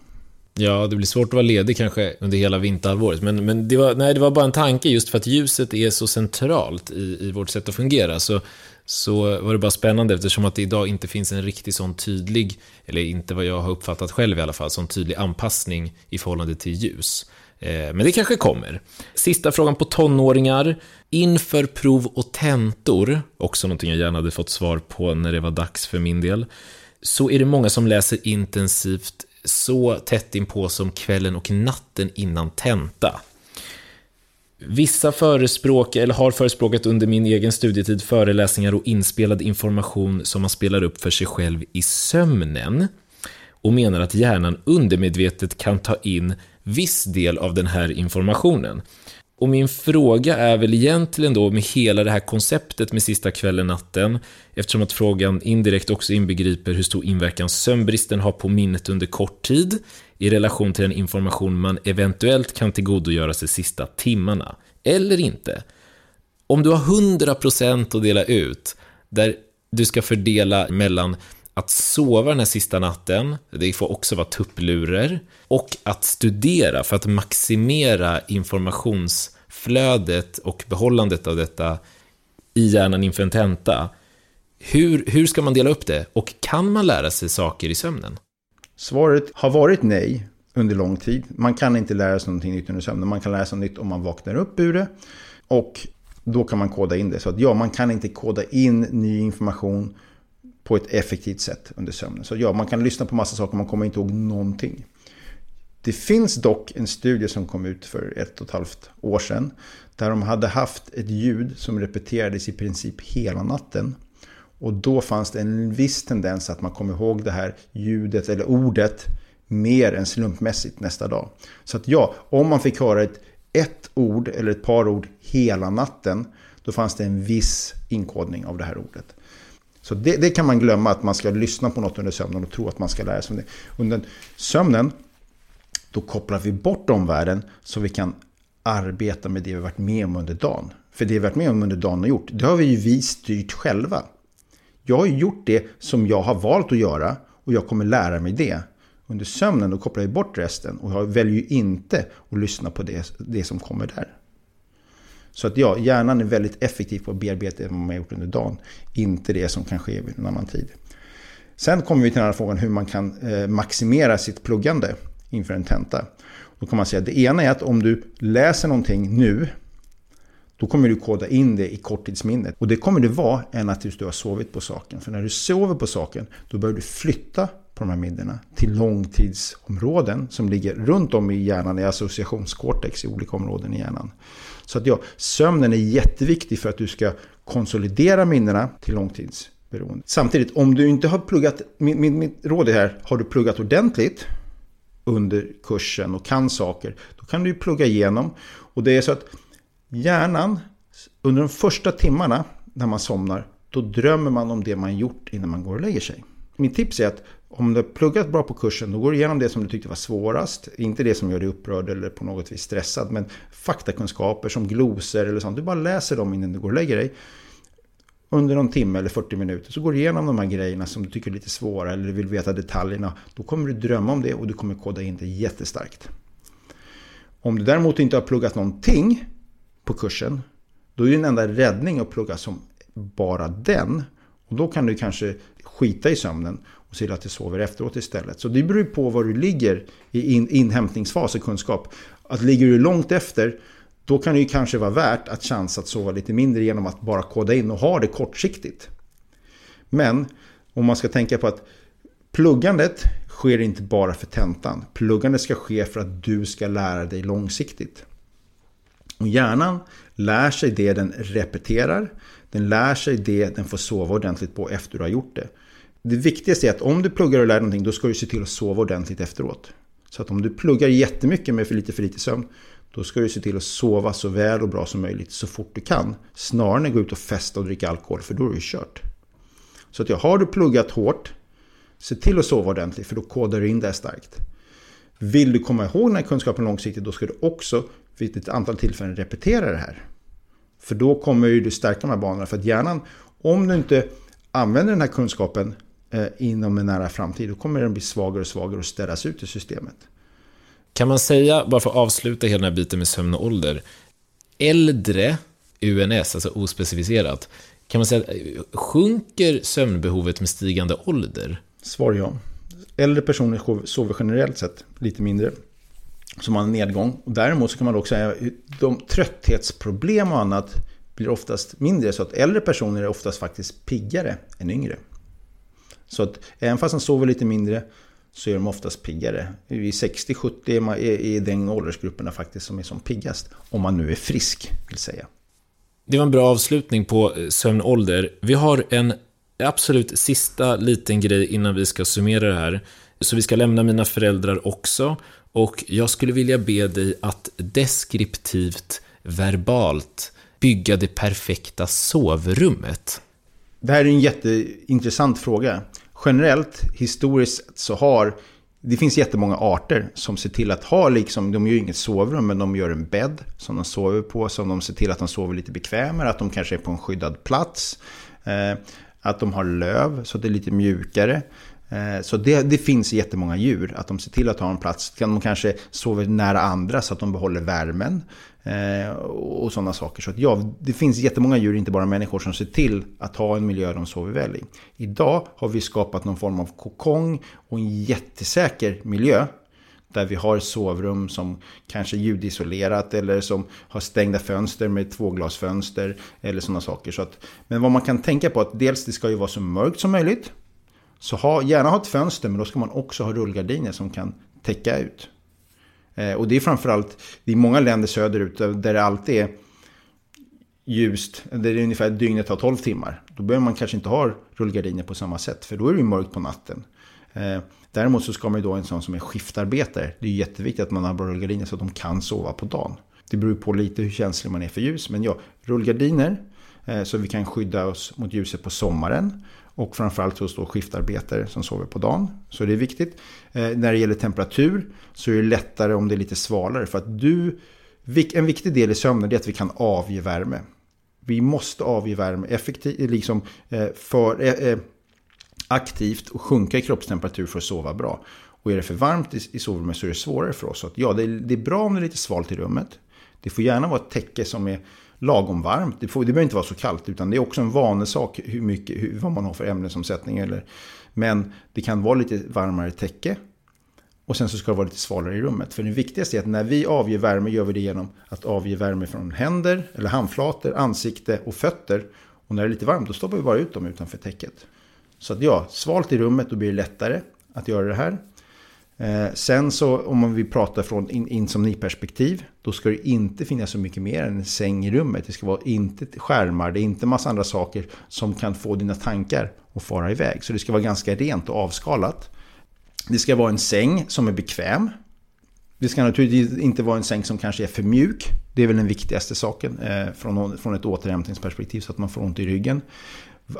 Ja, det blir svårt att vara ledig kanske under hela vinterhalvåret. Men, men det, var, nej, det var bara en tanke just för att ljuset är så centralt i, i vårt sätt att fungera. Så, så var det bara spännande eftersom att det idag inte finns en riktigt sån tydlig, eller inte vad jag har uppfattat själv i alla fall, sån tydlig anpassning i förhållande till ljus. Eh, men det kanske kommer. Sista frågan på tonåringar. Inför prov och tentor, också någonting jag gärna hade fått svar på när det var dags för min del, så är det många som läser intensivt så tätt inpå som kvällen och natten innan tenta. Vissa förespråkar, eller har förespråkat under min egen studietid, föreläsningar och inspelad information som man spelar upp för sig själv i sömnen och menar att hjärnan undermedvetet kan ta in viss del av den här informationen. Och min fråga är väl egentligen då med hela det här konceptet med sista kvällen natten, eftersom att frågan indirekt också inbegriper hur stor inverkan sömnbristen har på minnet under kort tid i relation till den information man eventuellt kan tillgodogöra sig sista timmarna. Eller inte. Om du har 100% att dela ut, där du ska fördela mellan att sova den här sista natten, det får också vara tupplurer, och att studera för att maximera informationsflödet och behållandet av detta i hjärnan inför en tenta. Hur, hur ska man dela upp det? Och kan man lära sig saker i sömnen? Svaret har varit nej under lång tid. Man kan inte lära sig någonting nytt under sömnen. Man kan lära sig nytt om man vaknar upp ur det. Och då kan man koda in det. Så att ja, man kan inte koda in ny information på ett effektivt sätt under sömnen. Så ja, man kan lyssna på massa saker, man kommer inte ihåg någonting. Det finns dock en studie som kom ut för ett och ett halvt år sedan. Där de hade haft ett ljud som repeterades i princip hela natten. Och då fanns det en viss tendens att man kom ihåg det här ljudet eller ordet mer än slumpmässigt nästa dag. Så att ja, om man fick höra ett, ett ord eller ett par ord hela natten, då fanns det en viss inkodning av det här ordet. Så det, det, kan man glömma, att man ska lyssna på något under sömnen och tro att man ska lära sig det. Under sömnen, då kopplar vi bort omvärlden så vi kan arbeta med det vi varit med om under dagen. För det vi varit med om under dagen och gjort, det har vi ju vi styrt själva. Jag har gjort det som jag har valt att göra och jag kommer lära mig det. Under sömnen då kopplar jag bort resten och jag väljer ju inte att lyssna på det, det som kommer där. Så att ja, hjärnan är väldigt effektiv på att bearbeta det man har gjort under dagen. Inte det som kan ske vid en annan tid. Sen kommer vi till den här frågan hur man kan eh, maximera sitt pluggande inför en tenta. Då kan man säga att det ena är att om du läser någonting nu då kommer du koda in det i korttidsminnet. Och det kommer det vara ända tills du har sovit på saken. För när du sover på saken, då börjar du flytta på de här minnena till långtidsområden som ligger runt om i hjärnan, i associationskortex i olika områden i hjärnan. Så att ja, sömnen är jätteviktig för att du ska konsolidera minnena till långtidsberoende. Samtidigt, om du inte har pluggat, mitt, mitt råd är här, har du pluggat ordentligt under kursen och kan saker, då kan du plugga igenom. Och det är så att hjärnan, under de första timmarna när man somnar, då drömmer man om det man gjort innan man går och lägger sig. Mitt tips är att om du har pluggat bra på kursen, då går du igenom det som du tyckte var svårast. Inte det som gör dig upprörd eller på något vis stressad, men faktakunskaper som glosor eller sånt. Du bara läser dem innan du går och lägger dig. Under någon timme eller 40 minuter så går du igenom de här grejerna som du tycker är lite svåra eller du vill veta detaljerna. Då kommer du drömma om det och du kommer koda in det jättestarkt. Om du däremot inte har pluggat någonting på kursen, då är din enda räddning att plugga som bara den. Och då kan du kanske skita i sömnen och se till att du sover efteråt istället. Så det beror på var du ligger i in, inhämtningsfas och kunskap. Att ligger du långt efter, då kan det ju kanske vara värt att chansa att sova lite mindre genom att bara koda in och ha det kortsiktigt. Men om man ska tänka på att pluggandet sker inte bara för tentan. Pluggandet ska ske för att du ska lära dig långsiktigt. Och hjärnan lär sig det den repeterar. Den lär sig det den får sova ordentligt på efter du har gjort det. Det viktigaste är att om du pluggar och lär någonting då ska du se till att sova ordentligt efteråt. Så att om du pluggar jättemycket med för lite för lite sömn då ska du se till att sova så väl och bra som möjligt så fort du kan. Snarare än att gå ut och festa och dricka alkohol för då är du kört. Så att ja, har du pluggat hårt se till att sova ordentligt för då kodar du in det starkt. Vill du komma ihåg den här kunskapen långsiktigt då ska du också vid ett antal tillfällen repetera det här. För då kommer du stärka de här banorna. För att hjärnan, om du inte använder den här kunskapen inom en nära framtid, då kommer den bli svagare och svagare och ställas ut i systemet. Kan man säga, bara för att avsluta hela den här biten med sömn och ålder, äldre UNS, alltså ospecificerat, kan man säga, sjunker sömnbehovet med stigande ålder? Svar ja. Äldre personer sover generellt sett lite mindre. Som har en nedgång. Och däremot så kan man också säga de trötthetsproblem och annat blir oftast mindre. Så att äldre personer är oftast faktiskt piggare än yngre. Så att även fast de sover lite mindre så är de oftast piggare. I 60-70 är den åldersgrupperna faktiskt som är som piggast. Om man nu är frisk, vill säga. Det var en bra avslutning på eh, sömnålder. Vi har en absolut sista liten grej innan vi ska summera det här. Så vi ska lämna mina föräldrar också. Och jag skulle vilja be dig att deskriptivt, verbalt, bygga det perfekta sovrummet. Det här är en jätteintressant fråga. Generellt, historiskt, så har det finns jättemånga arter som ser till att ha, liksom, de gör inget sovrum, men de gör en bädd som de sover på, som de ser till att de sover lite bekvämare, att de kanske är på en skyddad plats. Eh, att de har löv så att det är lite mjukare. Eh, så det, det finns jättemånga djur, att de ser till att ha en plats. De kanske sover nära andra så att de behåller värmen. Eh, och sådana saker. Så att ja, det finns jättemånga djur, inte bara människor, som ser till att ha en miljö de sover väl i. Idag har vi skapat någon form av kokong och en jättesäker miljö. Där vi har sovrum som kanske är ljudisolerat eller som har stängda fönster med tvåglasfönster eller sådana saker. Så att, men vad man kan tänka på är att dels det ska ju vara så mörkt som möjligt. Så ha, gärna ha ett fönster men då ska man också ha rullgardiner som kan täcka ut. Eh, och det är framförallt, det är många länder söderut där det alltid är ljust, där det är ungefär dygnet har 12 timmar. Då behöver man kanske inte ha rullgardiner på samma sätt, för då är det ju mörkt på natten. Eh, däremot så ska man ju då en sån som är skiftarbetare. Det är jätteviktigt att man har bra rullgardiner så att de kan sova på dagen. Det beror på lite hur känslig man är för ljus. Men ja, rullgardiner eh, så vi kan skydda oss mot ljuset på sommaren. Och framförallt hos då skiftarbetare som sover på dagen. Så det är viktigt. Eh, när det gäller temperatur så är det lättare om det är lite svalare. För att du, en viktig del i sömnen är att vi kan avge värme. Vi måste avge värme effektivt, liksom eh, för, eh, eh, aktivt och sjunka i kroppstemperatur för att sova bra. Och är det för varmt i, i sovrummet så är det svårare för oss. Så att, ja, det är, det är bra om det är lite svalt i rummet. Det får gärna vara ett täcke som är lagom varmt. Det, får, det behöver inte vara så kallt utan det är också en vanesak hur mycket, hur, vad man har för ämnesomsättning. Eller, men det kan vara lite varmare täcke. Och sen så ska det vara lite svalare i rummet. För det viktigaste är att när vi avger värme gör vi det genom att avge värme från händer eller handflator, ansikte och fötter. Och när det är lite varmt då stoppar vi bara ut dem utanför täcket. Så att ja, svalt i rummet då blir det lättare att göra det här. Eh, sen så om vi pratar från in, insomniperspektiv, då ska det inte finnas så mycket mer än en säng i rummet. Det ska vara inte skärmar, det är inte massa andra saker som kan få dina tankar att fara iväg. Så det ska vara ganska rent och avskalat. Det ska vara en säng som är bekväm. Det ska naturligtvis inte vara en säng som kanske är för mjuk. Det är väl den viktigaste saken eh, från, från ett återhämtningsperspektiv så att man får ont i ryggen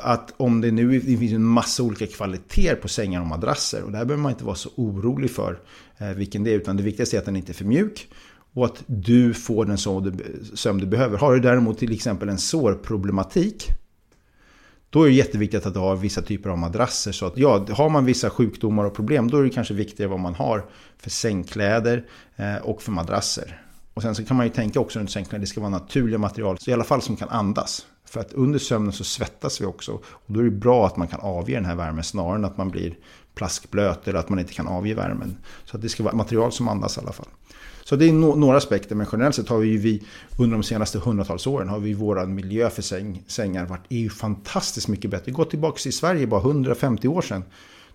att om det nu det finns en massa olika kvaliteter på sängar och madrasser och där behöver man inte vara så orolig för eh, vilken det är utan det viktigaste är att den inte är för mjuk och att du får den sömn du behöver. Har du däremot till exempel en sårproblematik då är det jätteviktigt att du har vissa typer av madrasser. Så att ja, har man vissa sjukdomar och problem då är det kanske viktigare vad man har för sängkläder eh, och för madrasser. Och sen så kan man ju tänka också runt sängkläder, det ska vara naturliga material, så i alla fall som kan andas. För att under sömnen så svettas vi också. Och då är det bra att man kan avge den här värmen snarare än att man blir plaskblöt eller att man inte kan avge värmen. Så att det ska vara material som andas i alla fall. Så det är no några aspekter, men generellt sett har vi, vi under de senaste hundratals åren har vi vår miljö för säng, sängar varit är ju fantastiskt mycket bättre. Gå tillbaka till Sverige bara 150 år sedan.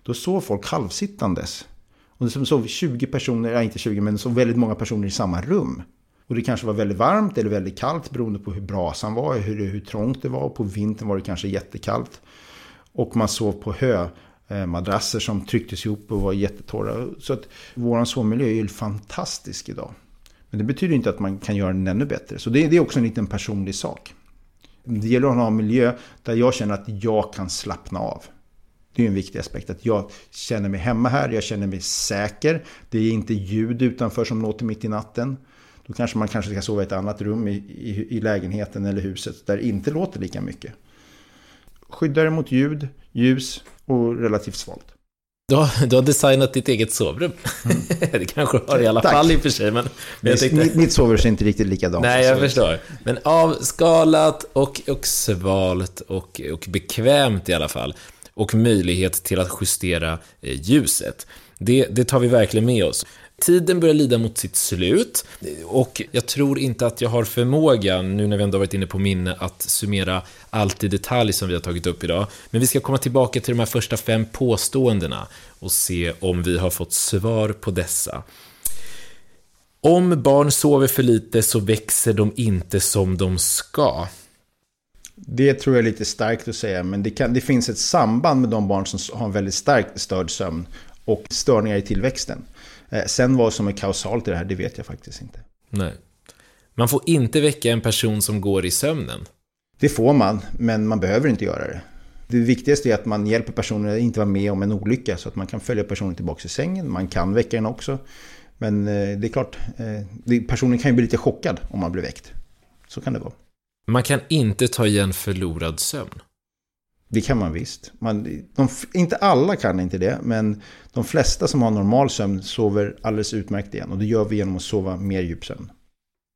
Då sov folk halvsittandes. Och det sov 20 personer, ja inte 20 men så väldigt många personer i samma rum. Och det kanske var väldigt varmt eller väldigt kallt beroende på hur brasan var, hur, hur trångt det var. På vintern var det kanske jättekallt. Och man sov på hö eh, madrasser som trycktes ihop och var jättetorra. Så att vår sovmiljö är ju fantastisk idag. Men det betyder inte att man kan göra den ännu bättre. Så det, det är också en liten personlig sak. Det gäller att ha en miljö där jag känner att jag kan slappna av. Det är en viktig aspekt. Att jag känner mig hemma här, jag känner mig säker. Det är inte ljud utanför som låter mitt i natten. Då kanske man kanske ska sova i ett annat rum i, i, i lägenheten eller huset där det inte låter lika mycket. Skydda det mot ljud, ljus och relativt svalt. Du har, du har designat ditt eget sovrum. Mm. det kanske du har i alla Tack. fall i och för sig. Men, men jag tänkte... mitt, mitt sovrum ser inte riktigt likadant Nej, jag förstår. Men avskalat och, och svalt och, och bekvämt i alla fall. Och möjlighet till att justera eh, ljuset. Det, det tar vi verkligen med oss. Tiden börjar lida mot sitt slut och jag tror inte att jag har förmågan, nu när vi ändå varit inne på minne, att summera allt i detalj som vi har tagit upp idag. Men vi ska komma tillbaka till de här första fem påståendena och se om vi har fått svar på dessa. Om barn sover för lite så växer de inte som de ska. Det tror jag är lite starkt att säga, men det, kan, det finns ett samband med de barn som har en väldigt starkt störd sömn och störningar i tillväxten. Eh, sen vad som är kausalt i det här, det vet jag faktiskt inte. Nej. Man får inte väcka en person som går i sömnen. Det får man, men man behöver inte göra det. Det viktigaste är att man hjälper personen att inte vara med om en olycka så att man kan följa personen tillbaka i sängen. Man kan väcka den också. Men eh, det är klart, eh, personen kan ju bli lite chockad om man blir väckt. Så kan det vara. Man kan inte ta igen förlorad sömn. Det kan man visst. Man, de, inte alla kan inte det, men de flesta som har normal sömn sover alldeles utmärkt igen. Och det gör vi genom att sova mer djupsömn.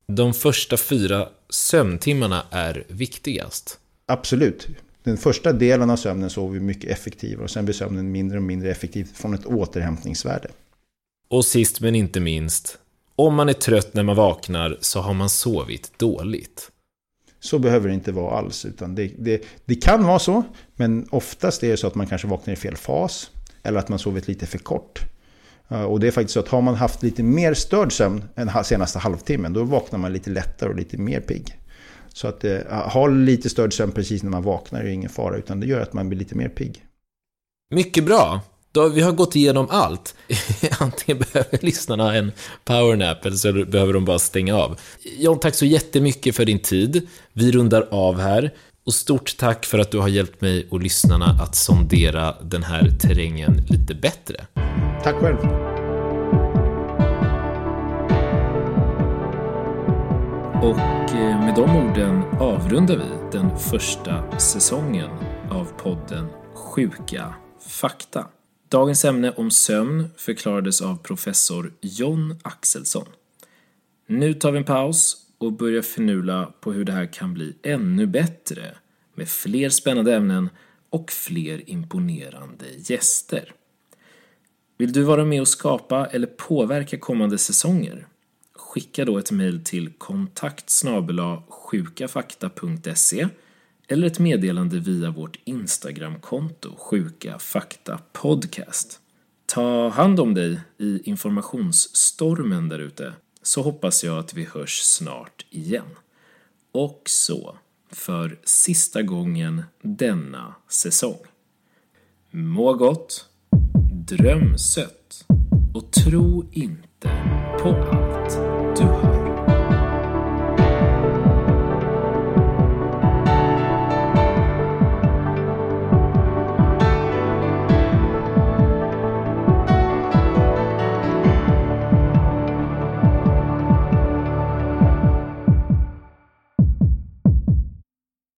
De första fyra sömntimmarna är viktigast. Absolut. Den första delen av sömnen sover vi mycket effektivare och sen blir sömnen mindre och mindre effektiv från ett återhämtningsvärde. Och sist men inte minst, om man är trött när man vaknar så har man sovit dåligt. Så behöver det inte vara alls. Utan det, det, det, kan vara så, men oftast är det så att man kanske vaknar i fel fas. Eller att man sovit lite för kort. Eh, och det är faktiskt så att har man haft lite mer störd sömn än senaste halvtimmen, då vaknar man lite lättare och lite mer pigg. Så att eh, ha lite störd sömn precis när man vaknar är ingen fara, utan det gör att man blir lite mer pigg. Mycket bra. Då, vi har gått igenom allt. Antingen behöver lyssnarna en powernap eller så behöver de bara stänga av. John, tack så jättemycket för din tid. Vi rundar av här. Och stort tack för att du har hjälpt mig och lyssnarna att sondera den här terrängen lite bättre. Tack själv. Och eh, med de orden avrundar vi den första säsongen av podden Sjuka fakta. Dagens ämne om sömn förklarades av professor John Axelsson. Nu tar vi en paus och börjar finula på hur det här kan bli ännu bättre med fler spännande ämnen och fler imponerande gäster. Vill du vara med och skapa eller påverka kommande säsonger? Skicka då ett mejl till kontakt sjukafakta.se eller ett meddelande via vårt Instagramkonto Sjuka Fakta Podcast. Ta hand om dig i informationsstormen där ute så hoppas jag att vi hörs snart igen. Och så, för sista gången denna säsong. Må gott, dröm sött och tro inte på allt du hör.